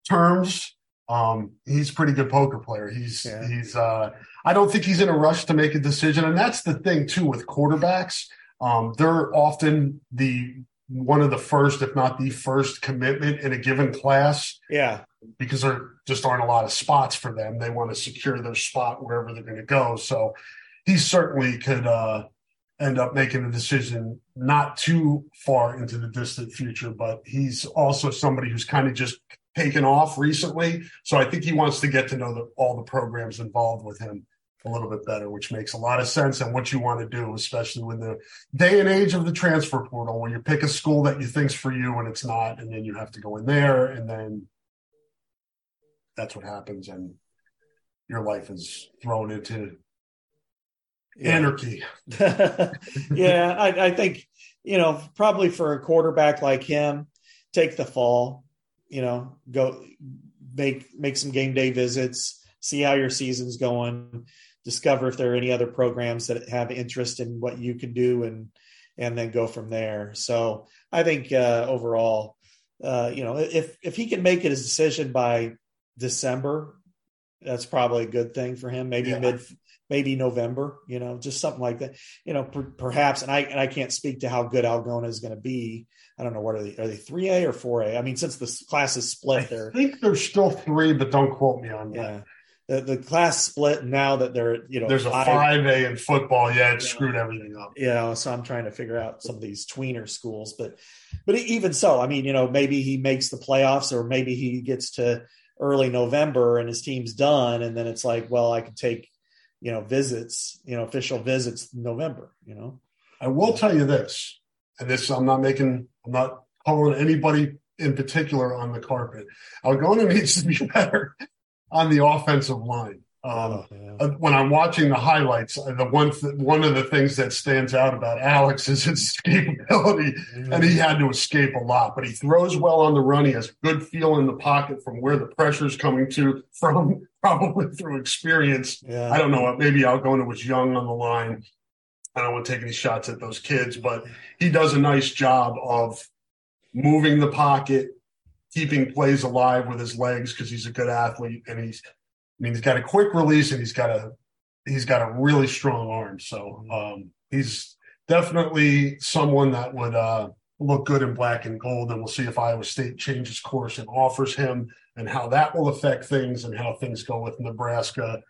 terms. Um, he's a pretty good poker player. He's yeah. he's. Uh, I don't think he's in a rush to make a decision, and that's the thing too with quarterbacks. Um, they're often the one of the first, if not the first, commitment in a given class.
Yeah.
Because there just aren't a lot of spots for them. They want to secure their spot wherever they're going to go. So he certainly could uh, end up making a decision not too far into the distant future, but he's also somebody who's kind of just taken off recently. So I think he wants to get to know the, all the programs involved with him a little bit better, which makes a lot of sense and what you want to do, especially with the day and age of the transfer portal, where you pick a school that you think's for you and it's not, and then you have to go in there, and then that's what happens, and your life is thrown into yeah. anarchy. *laughs* *laughs*
yeah, I, I think you know probably for a quarterback like him, take the fall, you know, go make make some game day visits, see how your season's going discover if there are any other programs that have interest in what you can do and and then go from there. So i think uh, overall uh, you know if if he can make it his decision by december that's probably a good thing for him. Maybe yeah. mid maybe november you know just something like that. You know per, perhaps and i and i can't speak to how good algona is going to be. I don't know what are they are they 3a or 4a i mean since the class is split there
i think they're still three but don't quote me on that.
Yeah the, the class split now that they're you know
there's a five A in football. Yeah, it screwed everything up.
You know, so I'm trying to figure out some of these tweener schools, but but even so, I mean, you know, maybe he makes the playoffs, or maybe he gets to early November and his team's done, and then it's like, well, I can take you know visits, you know, official visits in November. You know,
I will tell you this, and this I'm not making, I'm not calling anybody in particular on the carpet. Algona *laughs* needs to be better on the offensive line. Um, oh. Uh, when I'm watching the highlights, uh, the one th- one of the things that stands out about Alex *laughs* is his escapability, mm-hmm. and he had to escape a lot. But he throws well on the run. He has good feel in the pocket from where the pressure is coming to from, *laughs* probably through experience. Yeah. I don't know. Maybe Algona was young on the line. I don't want to take any shots at those kids, but he does a nice job of moving the pocket, keeping plays alive with his legs because he's a good athlete and he's I mean he's got a quick release and he's got a he's got a really strong arm. So um, he's definitely someone that would uh, look good in black and gold. And we'll see if Iowa State changes course and offers him and how that will affect things and how things go with Nebraska,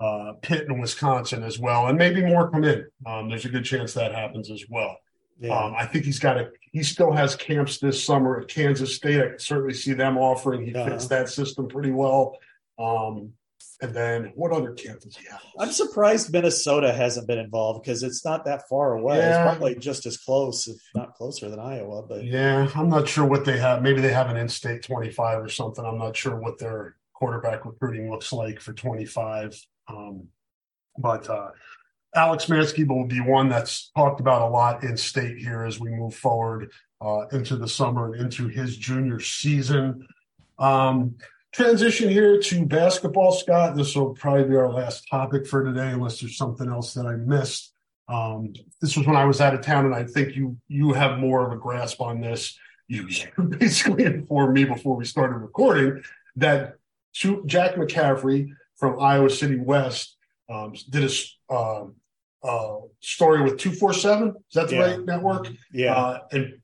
uh, Pitt, and Wisconsin as well. And maybe more come in. Um, there's a good chance that happens as well. Yeah. Um, I think he's got a. He still has camps this summer at Kansas State. I can certainly see them offering. He uh-huh. fits that system pretty well. Um, and then what other camp does he?
I'm surprised Minnesota hasn't been involved because it's not that far away. Yeah. It's probably just as close, if not closer than Iowa. But
yeah, I'm not sure what they have. Maybe they have an in-state 25 or something. I'm not sure what their quarterback recruiting looks like for 25. Um, but uh, Alex Manske will be one that's talked about a lot in state here as we move forward uh, into the summer and into his junior season. Um, transition here to basketball, Scott. This will probably be our last topic for today, unless there's something else that I missed. Um, this was when I was out of town, and I think you you have more of a grasp on this. You, you *laughs* basically informed me before we started recording that Jack McCaffery from Iowa City West um, did a um, uh, story with 247. Is that the
Yeah.
right network?
Yeah.
Uh, and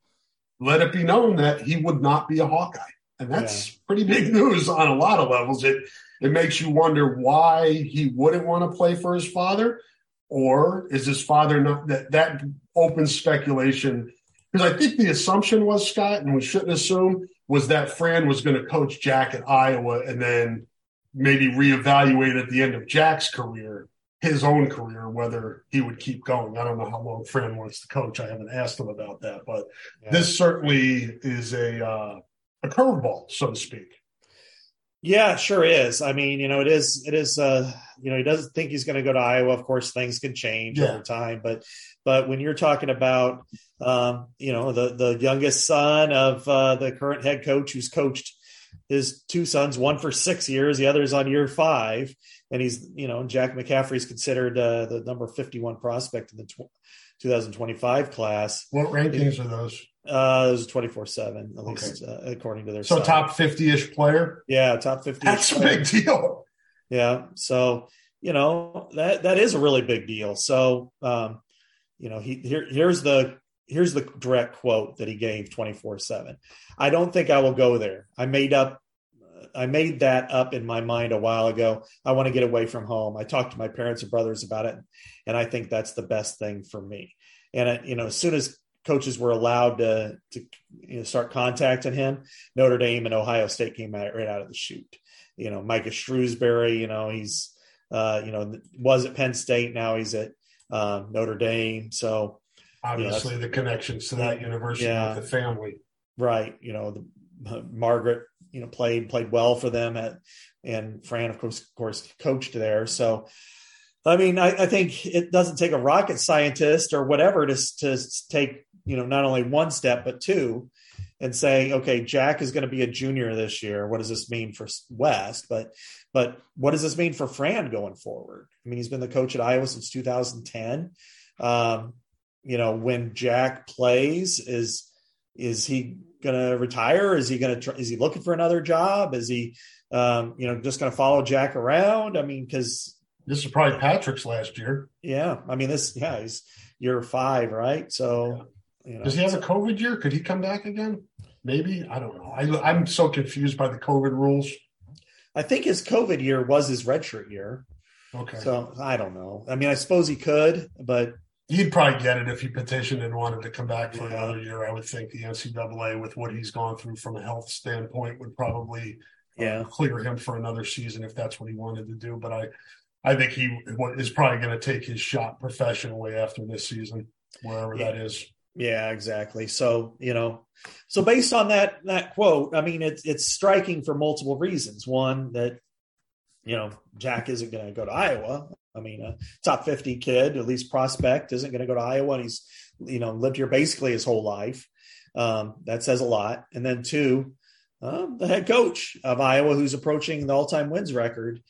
let it be known that he would not be a Hawkeye. And that's pretty big *laughs* news on a lot of levels. It it makes you wonder why he wouldn't want to play for his father, or is his father not that that opens speculation? Because I think the assumption was Scott, and we shouldn't assume, was that Fran was going to coach Jack at Iowa and then maybe reevaluate at the end of Jack's career, his own career, whether he would keep going. I don't know how long Fran wants to coach. I haven't asked him about that, but
Yeah.
this certainly is a uh, a curveball, so to speak.
Yeah, sure is. I mean, you know, it is. It is. Uh, you know, he doesn't think he's going to go to Iowa. Of course, things can change
Yeah.
over time, but but when you're talking about, um, you know, the the youngest son of uh, the current head coach, who's coached his two sons, one for six years, the other's on year five, and he's, you know, Jack McCaffery's considered uh, the number 51 prospect in the tw- 2025 class.
What rankings are those?
Uh, it was 24 seven, at
Okay.
least uh, according to their
So
site.
top fifty-ish player.
yeah, top 50.
That's a big deal.
Yeah. So, you know, that that is a really big deal. So, um, you know, he here here's the here's the direct quote that he gave 24/7. I don't think I will go there. I made up I made that up in my mind a while ago. I want to get away from home. I talked to my parents and brothers about it, and I think that's the best thing for me. And uh, you know, as soon as coaches were allowed to to you know, start contacting him, Notre Dame and Ohio State came out right out of the chute. You know, Micah Shrewsbury. You know, he's uh, you know was at Penn State. Now he's at um, Notre Dame. So
Obviously, the connections to that university
Yeah.
with the family.
right, you know, the, uh, Margaret, you know, played played well for them at, and Fran, of course, of course, coached there. So, I mean, I, I think it doesn't take a rocket scientist or whatever to to take you know not only one step but two, and say, okay, Jack is going to be a junior this year. What does this mean for West? But but what does this mean for Fran going forward? I mean, he's been the coach at Iowa since 2010. Um, you know, when Jack plays, is is he going to retire? Is he going to? Is he looking for another job? Is he, um, you know, just going to follow Jack around? I mean, because
This is probably Patrick's last year.
yeah, I mean, this yeah, he's year five, right? So, you know,
Does he have a COVID year? Could he come back again? Maybe. I don't know. I, I'm so confused by the COVID rules.
I think his COVID year was his redshirt year.
Okay.
So I don't know. I mean, I suppose he could, but
He'd probably get it if he petitioned and wanted to come back for
Yeah.
another year. I would think the NCAA, with what he's gone through from a health standpoint, would probably uh, clear him for another season if that's what he wanted to do. But I, I think he is probably going to take his shot professionally after this season, wherever that is.
Yeah, exactly. So, you know, so based on that that quote, I mean it's it's striking for multiple reasons. One that you know, Jack isn't going to go to Iowa. I mean, a top 50 kid, at least prospect, isn't going to go to Iowa and he's, you know, lived here basically his whole life. Um, that says a lot. And then two, um, the head coach of Iowa who's approaching the all-time wins record.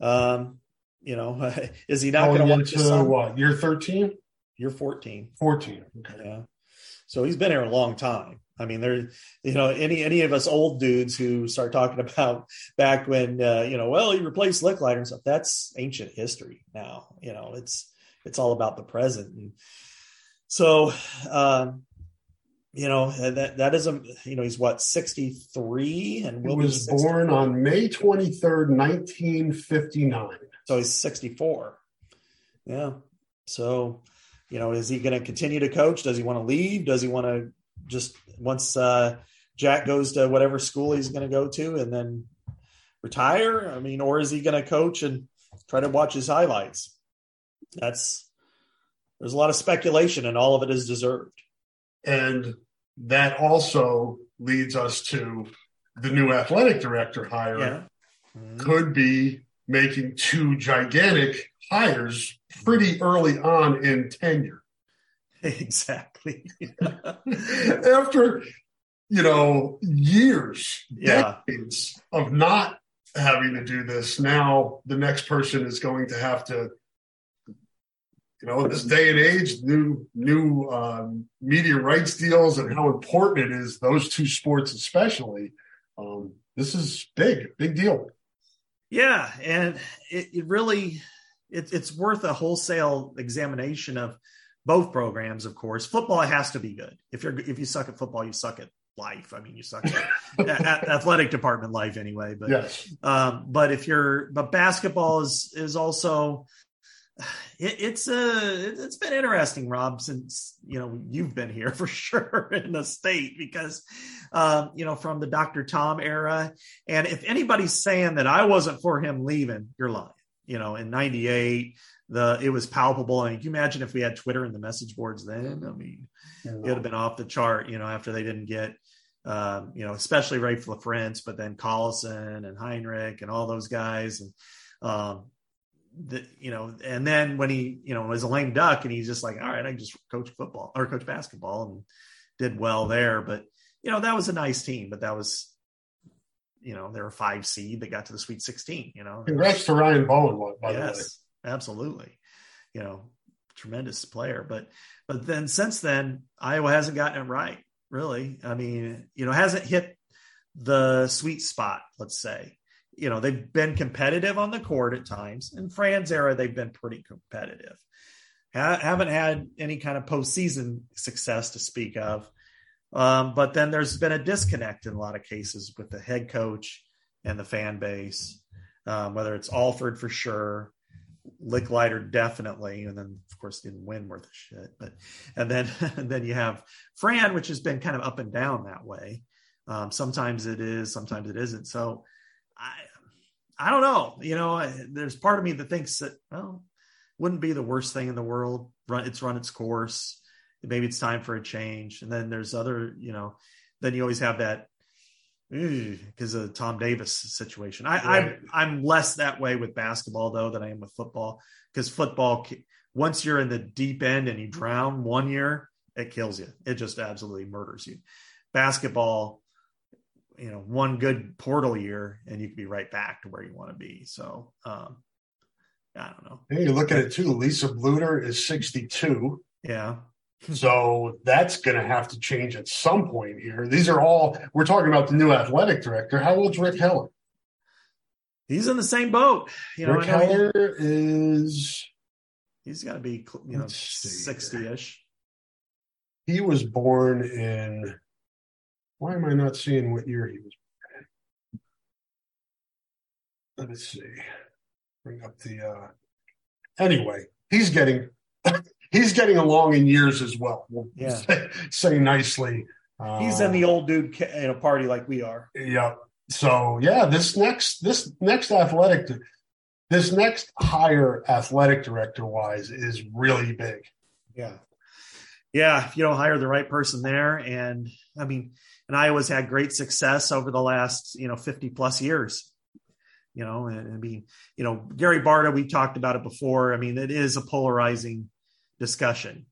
Um, you know, *laughs* is he not going to his
into what year 13,
You're 14.
14. Okay.
Yeah. So he's been here a long time. I mean, there, you know, any any of us old dudes who start talking *laughs* about back when, uh, you know, well, he replaced Lickliter and stuff. That's ancient history now. You know, it's it's all about the present. And so, um, you know, that that is a, you know, he's what sixty three and
He was born on May 23rd, 1959.
So he's 64. Yeah. So, you know, is he going to continue to coach? Does he want to leave? Does he want to just once uh, Jack goes to whatever school he's going to go to and then retire? I mean, or is he going to coach and try to watch his highlights? That's there's a lot of speculation, and all of it is deserved.
And that also leads us to the new athletic director hire
Yeah. Mhm.
could be making two gigantic hires pretty early on in tenure. *laughs*
Exactly. *laughs*
After, you know, years,
Yeah.
decades of not having to do this, now the next person is going to have to, you know, in this day and age, new new um, media rights deals and how important it is those two sports, especially. Um, this is big, big deal.
Yeah, and it, it really, it, it's worth a wholesale examination of both programs. Of course, football has to be good. If you're if you suck at football, you suck at life. I mean, you suck at, at *laughs* athletic department life anyway. But
yes,
um, but if you're but basketball is is also it, it's a it's been interesting, Rob, since you know you've been here *laughs* for sure in the state because um, you know from the Dr. Tom era, and if anybody's saying that I wasn't for him leaving, you're lying. You know, in '98, the it was palpable. I mean, can you imagine if we had Twitter and the message boards then? I mean, yeah. it would have been off the chart. You know, after they didn't get. Um, you know, especially Raef LaFrentz, but then Collison and Hinrich and all those guys, and um, the, you know, and then when he, you know, was a lame duck and he's just like, all right, I just coach football or coach basketball and did well there. But, you know, that was a nice team, but that was, you know, they were five seed that got to the Sweet 16, you know.
Congrats to Ryan Bowen, by yes, the
way. Absolutely. You know, tremendous player. But, but then since then, Iowa hasn't gotten it right, really. I mean, you know, hasn't hit the sweet spot, let's say you know, they've been competitive on the court at times. In Fran's era, they've been pretty competitive. Ha- haven't had any kind of postseason success to speak of. Um, but then there's been a disconnect in a lot of cases with the head coach and the fan base, um, whether it's Alford for sure, Lickliter definitely, and then of course didn't win worth a shit. But and then *laughs* and then you have Fran, which has been kind of up and down that way. Um, sometimes it is, sometimes it isn't. So I I don't know. You know, there's part of me that thinks that well, wouldn't be the worst thing in the world. Run it's run its course. Maybe it's time for a change. And then there's other, you know, then you always have that because of the Tom Davis situation. I, right. I'm I'm less that way with basketball though than I am with football because football once you're in the deep end and you drown one year, it kills you. It just absolutely murders you. Basketball, you know one good portal year and you can be right back to where you want to be so um i don't know
hey, you look at it too lisa bluder is 62
yeah
so that's going to have to change at some point here these are all we're talking about the new athletic director how old's rick heller
he's in the same boat
you know rick heller is
he's got to be you know 60ish
he was born in why am I not seeing what year he was born? Let's see. Bring up the. uh Anyway, he's getting he's getting along in years as well. We'll
yeah.
say, *laughs* say nicely.
Uh, he's in the old dude in a party like we are.
Yeah. So yeah, this next this next athletic this next higher athletic director wise is really big.
Yeah. Yeah, if you don't hire the right person there, and I mean, and Iowa's had great success over the last you know 50 plus years. You know, and I mean, you know, Gary Barta, we talked about it before. I mean, it is a polarizing discussion,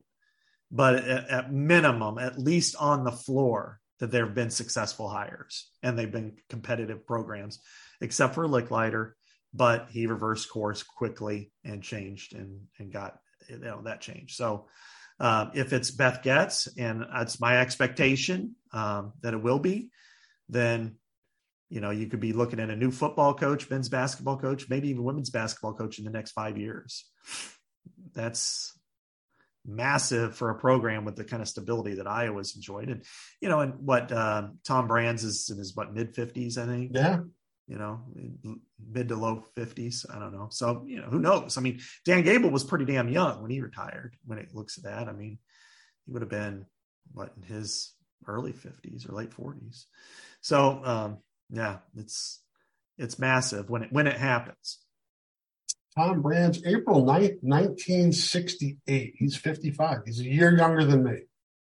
but at, at minimum, at least on the floor, that there have been successful hires and they've been competitive programs, except for Lickliter. But he reversed course quickly and changed and and got you know that change. So uh, if it's Beth Goetz, and that's my expectation um, that it will be, then you know you could be looking at a new football coach, men's basketball coach, maybe even women's basketball coach in the next five years. That's massive for a program with the kind of stability that Iowa's enjoyed, and you know, and what uh, Tom Brands is in his what mid fifties, I think.
Yeah,
you know, mid to low 50s. I don't know. So, you know, who knows? I mean, Dan Gable was pretty damn young when he retired. When it looks at that, I mean, he would have been what in his early 50s or late 40s. So, um, yeah, it's it's massive when it when it happens.
Tom Brands, April 9th, 1968. He's 55. He's a year younger than me.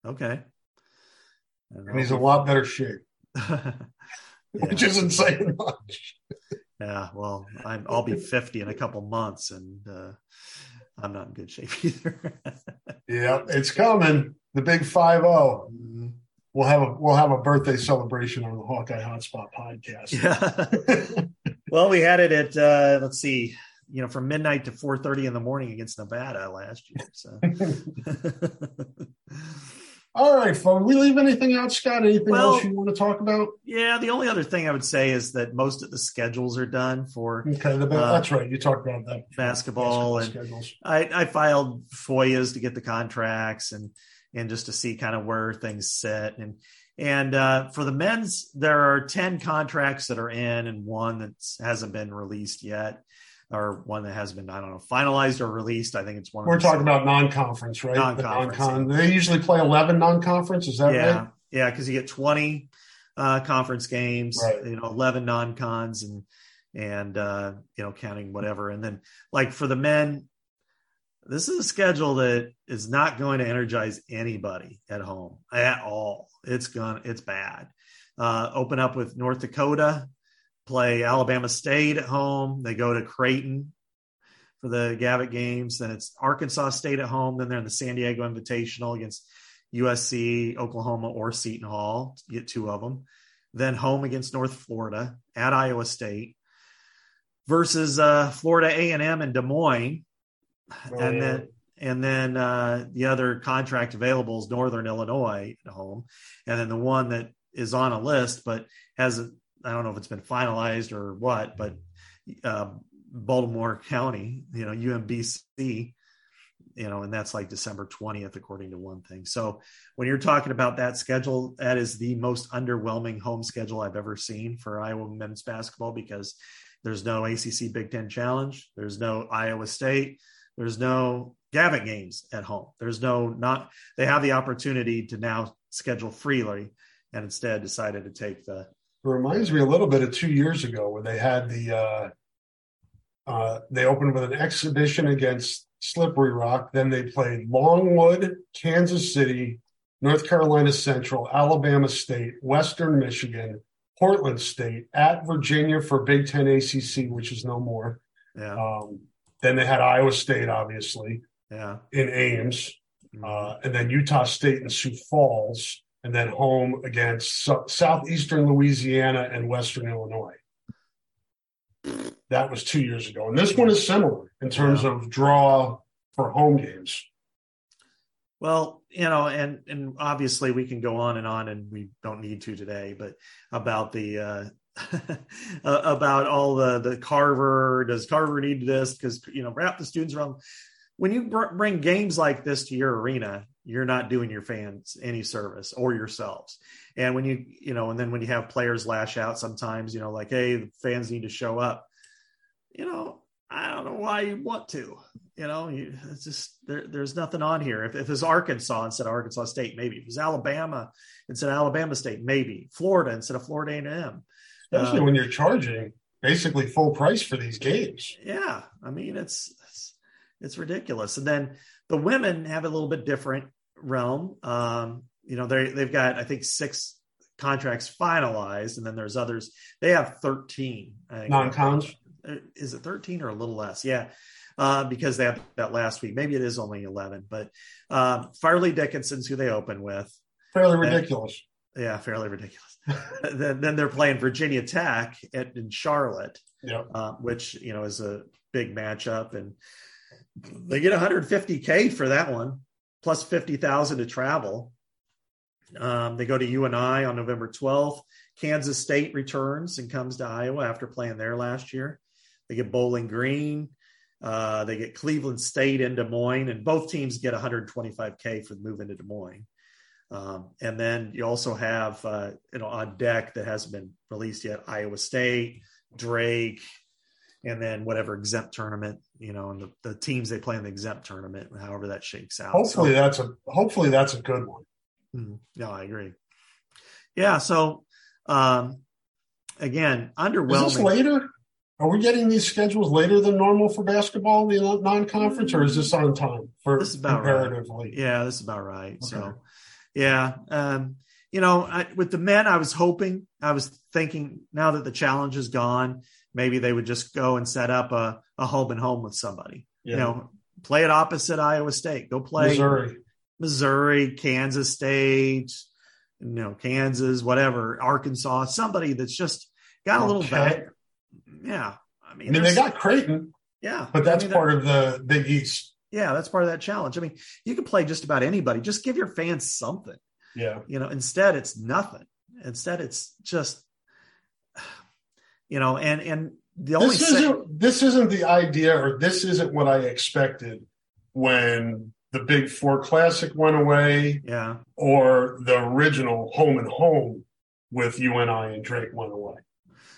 Okay.
And he's a lot better shape. yeah. *laughs* which isn't saying *laughs* much.
Yeah, well, i will be 50 in a couple months, and uh, I'm not in good shape *laughs* either.
yeah, it's coming. The big five zero. Mm-hmm. We'll have a we'll have a birthday celebration on the Hawkeye Hotspot podcast.
Yeah. well, we had it at uh, let's see, you know, from midnight to 4:30 in the morning against Nevada last year. So. *laughs* *laughs*
All right, folks. We leave anything out, Scott? Anything
Well-
else you want to talk about?
Yeah, the only other thing I would say is that most of the schedules are done for
Okay, the,
Uh,
that's right. You talked about that.
basketball, and
schedules.
I, I filed FOIAs to get the contracts and and just to see kind of where things sit and and uh, for the men's there are ten contracts that are in and one that hasn't been released yet or one that has been I don't know finalized or released. I think it's one.
We're
the-
talking about non-conference, right?
Non-conference,
non-con. They usually play eleven non-conference. Is that
yeah,
right?
yeah, because you get twenty uh, conference games,
Right.
you know, eleven non-cons, and and uh, you know, counting whatever, and then like for the men, this is a schedule that is not going to energize anybody at home at all. It's gonna, it's bad. Uh, open up with North Dakota, play Alabama State at home. They go to Creighton for the Gavitt games. Then it's Arkansas State at home. Then they're in the San Diego Invitational against USC, Oklahoma, or Seton Hall. Get two of them. Then home against North Florida at Iowa State versus uh, Florida A and M in Des Moines, and then and then uh, the other contract available is Northern Illinois at home, and then the one that is on a list but hasn't. I don't know if it's been finalized or what, but uh, Baltimore County, you know, UMBC, you know, and that's like December 20th, according to one thing. So when you're talking about that schedule, that is the most underwhelming home schedule I've ever seen for Iowa men's basketball because there's no ACC Big Ten Challenge, there's no Iowa State, there's no Gavitt games at home. There's no not. They have the opportunity to now schedule freely, and instead decided to take the
reminds me a little bit of two years ago when they had the uh, uh, they opened with an exhibition against Slippery Rock. Then they played Longwood, Kansas City, North Carolina Central, Alabama State, Western Michigan, Portland State, at Virginia for Big Ten ACC, which is no more.
yeah
Um, then they had Iowa State, obviously,
yeah.
in Ames, uh, and then Utah State and Sioux Falls, and then home against so- southeastern Louisiana and Western Illinois. That was two years ago, and this one is similar in terms of draw for home games.
Well, you know, and and obviously we can go on and on, and we don't need to today, but about the uh, *laughs* about all the the Carver does Carver need this because you know wrap the students around. When you br- bring games like this to your arena, you're not doing your fans any service or yourselves. And when you you know, and then when you have players lash out, sometimes you know, like hey, the fans need to show up. You know, I don't know why you want to. You know, you, it's just there, there's nothing on here. If, if it's Arkansas instead of Arkansas State, maybe. If it's Alabama instead of Alabama State, maybe. Florida instead of Florida A&M.
Especially
Uh,
when you're charging basically full price for these games.
Yeah, I mean it's, it's it's ridiculous. And then the women have a little bit different realm. Um, you know, they they've got I think six contracts finalized, and then there's others. They have thirteen I think.
Non-cons?
Uh, Is it thirteen or a little less? Yeah. Uh, because they had that last week. Maybe it is only 11, but um, Fairleigh Dickinson's who they open with.
Fairly ridiculous.
Yeah, fairly ridiculous. *laughs* then, then they're playing Virginia Tech at, in Charlotte
Yeah.
uh, which you know is a big matchup, and they get 150k for that one, plus 50,000 to travel. Um, they go to UNI on November 12th. Kansas State returns and comes to Iowa after playing there last year. They get Bowling Green. Uh, they get Cleveland State in Des Moines, and both teams get 125k for the move into Des Moines. Um, and then you also have uh, you know on deck that hasn't been released yet Iowa State, Drake, and then whatever exempt tournament, you know, and the, the teams they play in the exempt tournament, however that shakes out.
Hopefully
So-
that's a hopefully that's a good one.
Mhm. no, I agree. Yeah. So, um, again,
Is this later? Are we getting these schedules later than normal for basketball, the non-conference, or is this on time for
This is about right. Yeah, this is about right.
Okay.
So, yeah, um, you know, I, with the men, I was hoping, I was thinking, now that the challenge is gone, maybe they would just go and set up a, a home and home with somebody.
Yeah.
You know, play it opposite Iowa State. Go play
Missouri.
Missouri, Kansas State, you know, Kansas, whatever, Arkansas, somebody that's just got a little
Okay.
back. Yeah. I mean,
I mean, they got Creighton,
yeah,
but that's
I mean,
part of the Big East.
yeah, that's part of that challenge. I mean, you can play just about anybody. Just give your fans something.
Yeah.
You know, instead it's nothing. Instead it's just, you know, and and the only
this isn't this isn't the idea, or this isn't what I expected when the Big Four Classic went away,
yeah,
or the original Home and Home with UNI and Drake went away.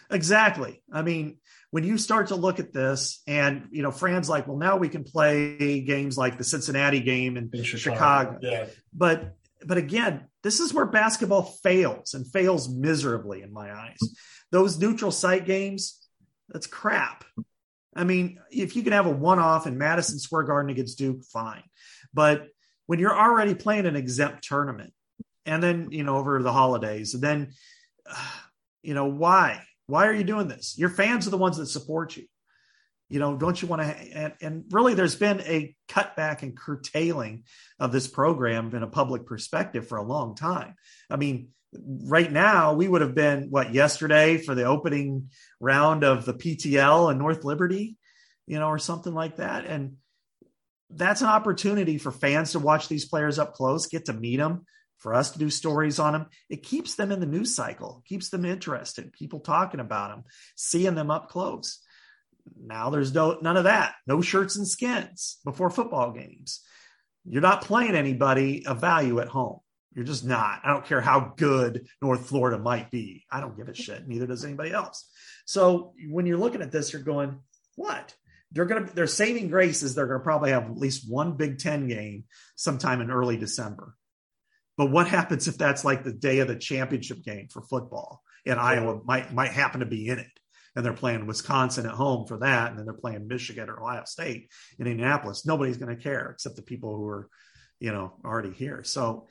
exactly. I mean, when you start to look at this, and you know, Fran's like, well, now we can play games like the Cincinnati game in,
In Chicago.
Chicago.
Yeah.
But but again, this is where basketball fails and fails miserably in my eyes. Those neutral site games, that's crap. I mean, if you can have a one-off in Madison Square Garden against Duke, fine. But when you're already playing an exempt tournament, and then you know over the holidays, and then uh, you know why? Why are you doing this? Your fans are the ones that support you. You know, don't you want to? And, and really, there's been a cutback and curtailing of this program in a public perspective for a long time. I mean, right now we would have been what yesterday for the opening round of the PTL and North Liberty, you know, or something like that. And that's an opportunity for fans to watch these players up close, get to meet them, for us to do stories on them. It keeps them in the news cycle, keeps them interested, people talking about them, seeing them up close. Now there's no none of that. No shirts and skins before football games. You're not playing anybody of value at home. You're just not. I don't care how good North Florida might be. I don't give a shit. Neither does anybody else. So when you're looking at this, you're going, what? They're gonna their saving grace is they're gonna probably have at least one Big Ten game sometime in early December. But what happens if that's like the day of the championship game for football and Iowa might might happen to be in it? And they're playing Wisconsin at home for that, and then they're playing Michigan or Ohio State in Indianapolis. Nobody's going to care except the people who are, you know, already here. So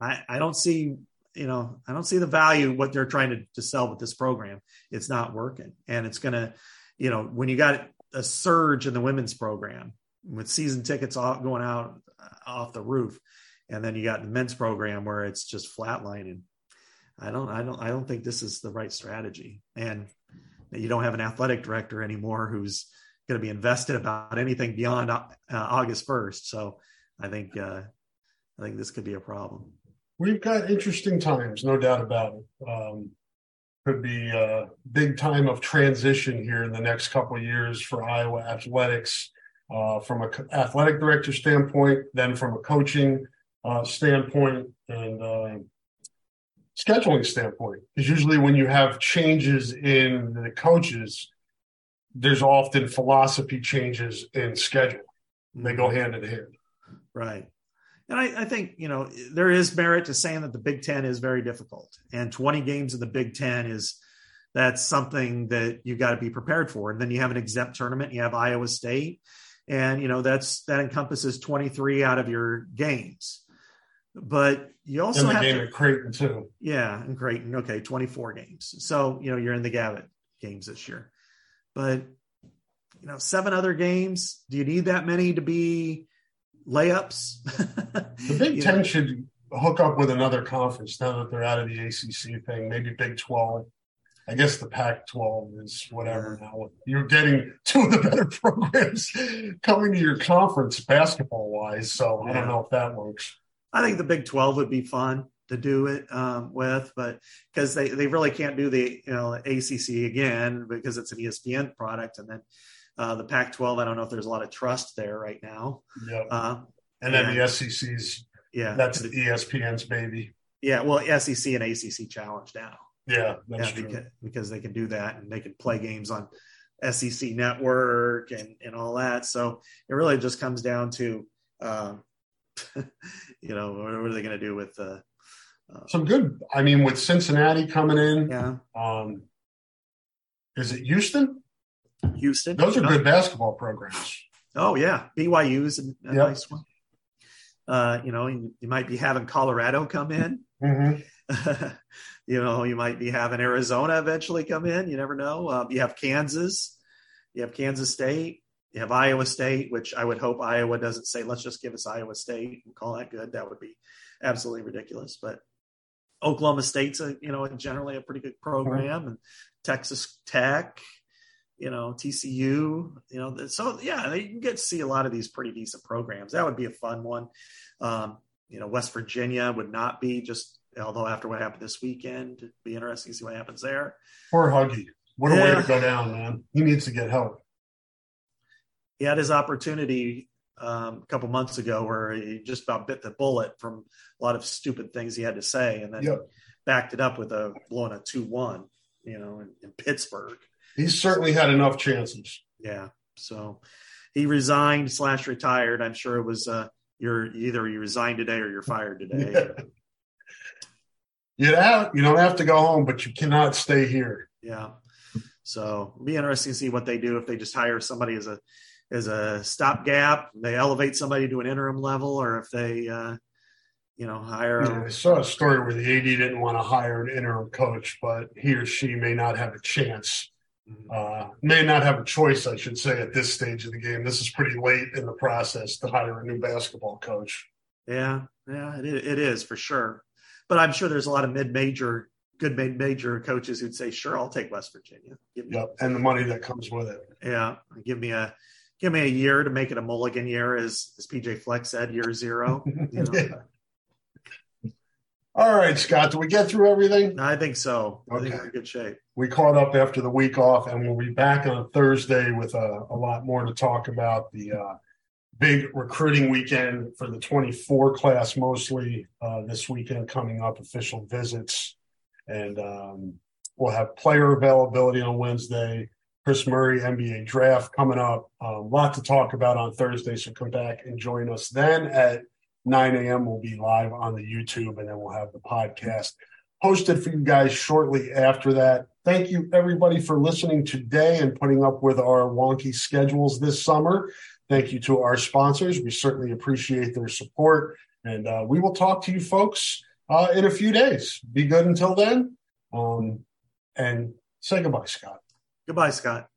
I, I don't see, you know, I don't see the value what they're trying to, to sell with this program. It's not working, and it's going to, you know, when you got a surge in the women's program with season tickets all going out uh, off the roof, and then you got the men's program where it's just flatlining. I don't, I don't, I don't think this is the right strategy, and you don't have an athletic director anymore who's going to be invested about anything beyond uh, August first. So I think, uh, I think this could be a problem.
We've got interesting times, no doubt about it. Um, could be a big time of transition here in the next couple of years for Iowa athletics, uh, from an athletic director standpoint, then from a coaching uh, standpoint, and uh, scheduling standpoint. Because usually, when you have changes in the coaches, there's often philosophy changes in schedule. They go mm-hmm. hand in hand.
Right. And I, I, think, you know, there is merit to saying that the Big Ten is very difficult. And 20 games in the Big Ten is that's something that you've got to be prepared for. And then you have an exempt tournament, you have Iowa State, and you know, that's that encompasses 23 out of your games. But you also
and the
have
game
to,
at Creighton too.
Yeah, and Creighton. Okay, 24 games. So, you know, you're in the Gavitt games this year. But you know, seven other games. Do you need that many to be layups?
The Big *laughs* Ten
know?
should hook up with another conference now that they're out of the ACC thing. Maybe Big Twelve. I guess the Pac twelve is whatever now. You're getting two of the better *laughs* programs coming to your conference basketball wise. So I don't know if that works.
I think the Big 12 would be fun to do it um, with, but because they, they really can't do the you know ACC again because it's an ESPN product, and then uh, the Pac-12. I don't know if there's a lot of trust there right now.
Yep.
Uh,
and then
yeah.
the SEC's
yeah,
that's the ESPN's baby.
yeah. Well, SEC and ACC challenge now.
Yeah, that's
yeah,
true.
because, because they can do that and they can play games on SEC network and, and all that. So it really just comes down to, um, *laughs* you know, what are they going to do with the, uh,
Some good. I mean, with Cincinnati coming in,
yeah,
um, is it Houston?
Houston.
Those are
No.
good basketball programs.
Oh yeah, BYU is a, a
Yep.
nice one. Uh, you know, you, you might be having Colorado come in.
Mm-hmm. *laughs*
you know, you might be having Arizona eventually come in. You never know. Um, you have Kansas. You have Kansas State. You have Iowa State, which I would hope Iowa doesn't say, let's just give us Iowa State and call that good. That would be absolutely ridiculous. But Oklahoma State's a, you know, generally a pretty good program and Texas Tech, you know, TCU, you know, so yeah, you can get to see a lot of these pretty decent programs. That would be a fun one. Um, you know, West Virginia would not be just, although after what happened this weekend, it'd be interesting to see what happens there.
Poor Huggy. What a
Yeah.
way to go down, man. He needs to get help.
He had his opportunity um, a couple months ago where he just about bit the bullet from a lot of stupid things he had to say, and then
Yep.
backed it up with a blowing a two one, you know, in, in Pittsburgh.
He's certainly had enough chances.
Yeah. So he resigned slash retired. I'm sure it was uh, you're either you resigned today or you're fired today. *laughs*
You have, you don't have to go home, but you cannot stay here.
Yeah. So it'll be interesting to see what they do if they just hire somebody as a as a stopgap, they elevate somebody to an interim level, or if they uh, you know hire.
Yeah, I saw a story where the AD didn't want to hire an interim coach, but he or she may not have a chance. Uh, may not have a choice, I should say, at this stage of the game. This is pretty late in the process to hire a new basketball coach.
Yeah, yeah, it is, it is for sure. But I'm sure there's a lot of mid-major, good mid-major coaches who'd say, "Sure, I'll take West Virginia." Give me,
Yep, and the money that comes with it.
Yeah, give me a give me a year to make it a mulligan year, as as PJ Fleck said, year zero. *laughs* You know?
Yeah. All right, Scott, do we get through everything?
I think so. I think we're in good shape.
We caught up after the week off, and we'll be back on Thursday with a, a lot more to talk about. The uh, big recruiting weekend for the 24 class, mostly uh, this weekend coming up, official visits. And um, we'll have player availability on Wednesday. Kris Murray, NBA draft coming up. A lot to talk about on Thursday, so come back and join us then at 9 a.m. We'll be live on the YouTube, and then we'll have the podcast posted for you guys shortly after that. Thank you, everybody, for listening today and putting up with our wonky schedules this summer. Thank you to our sponsors. We certainly appreciate their support. And uh, we will talk to you folks uh, in a few days. Be good until then. Um, and say goodbye, Scott.
Goodbye, Scott.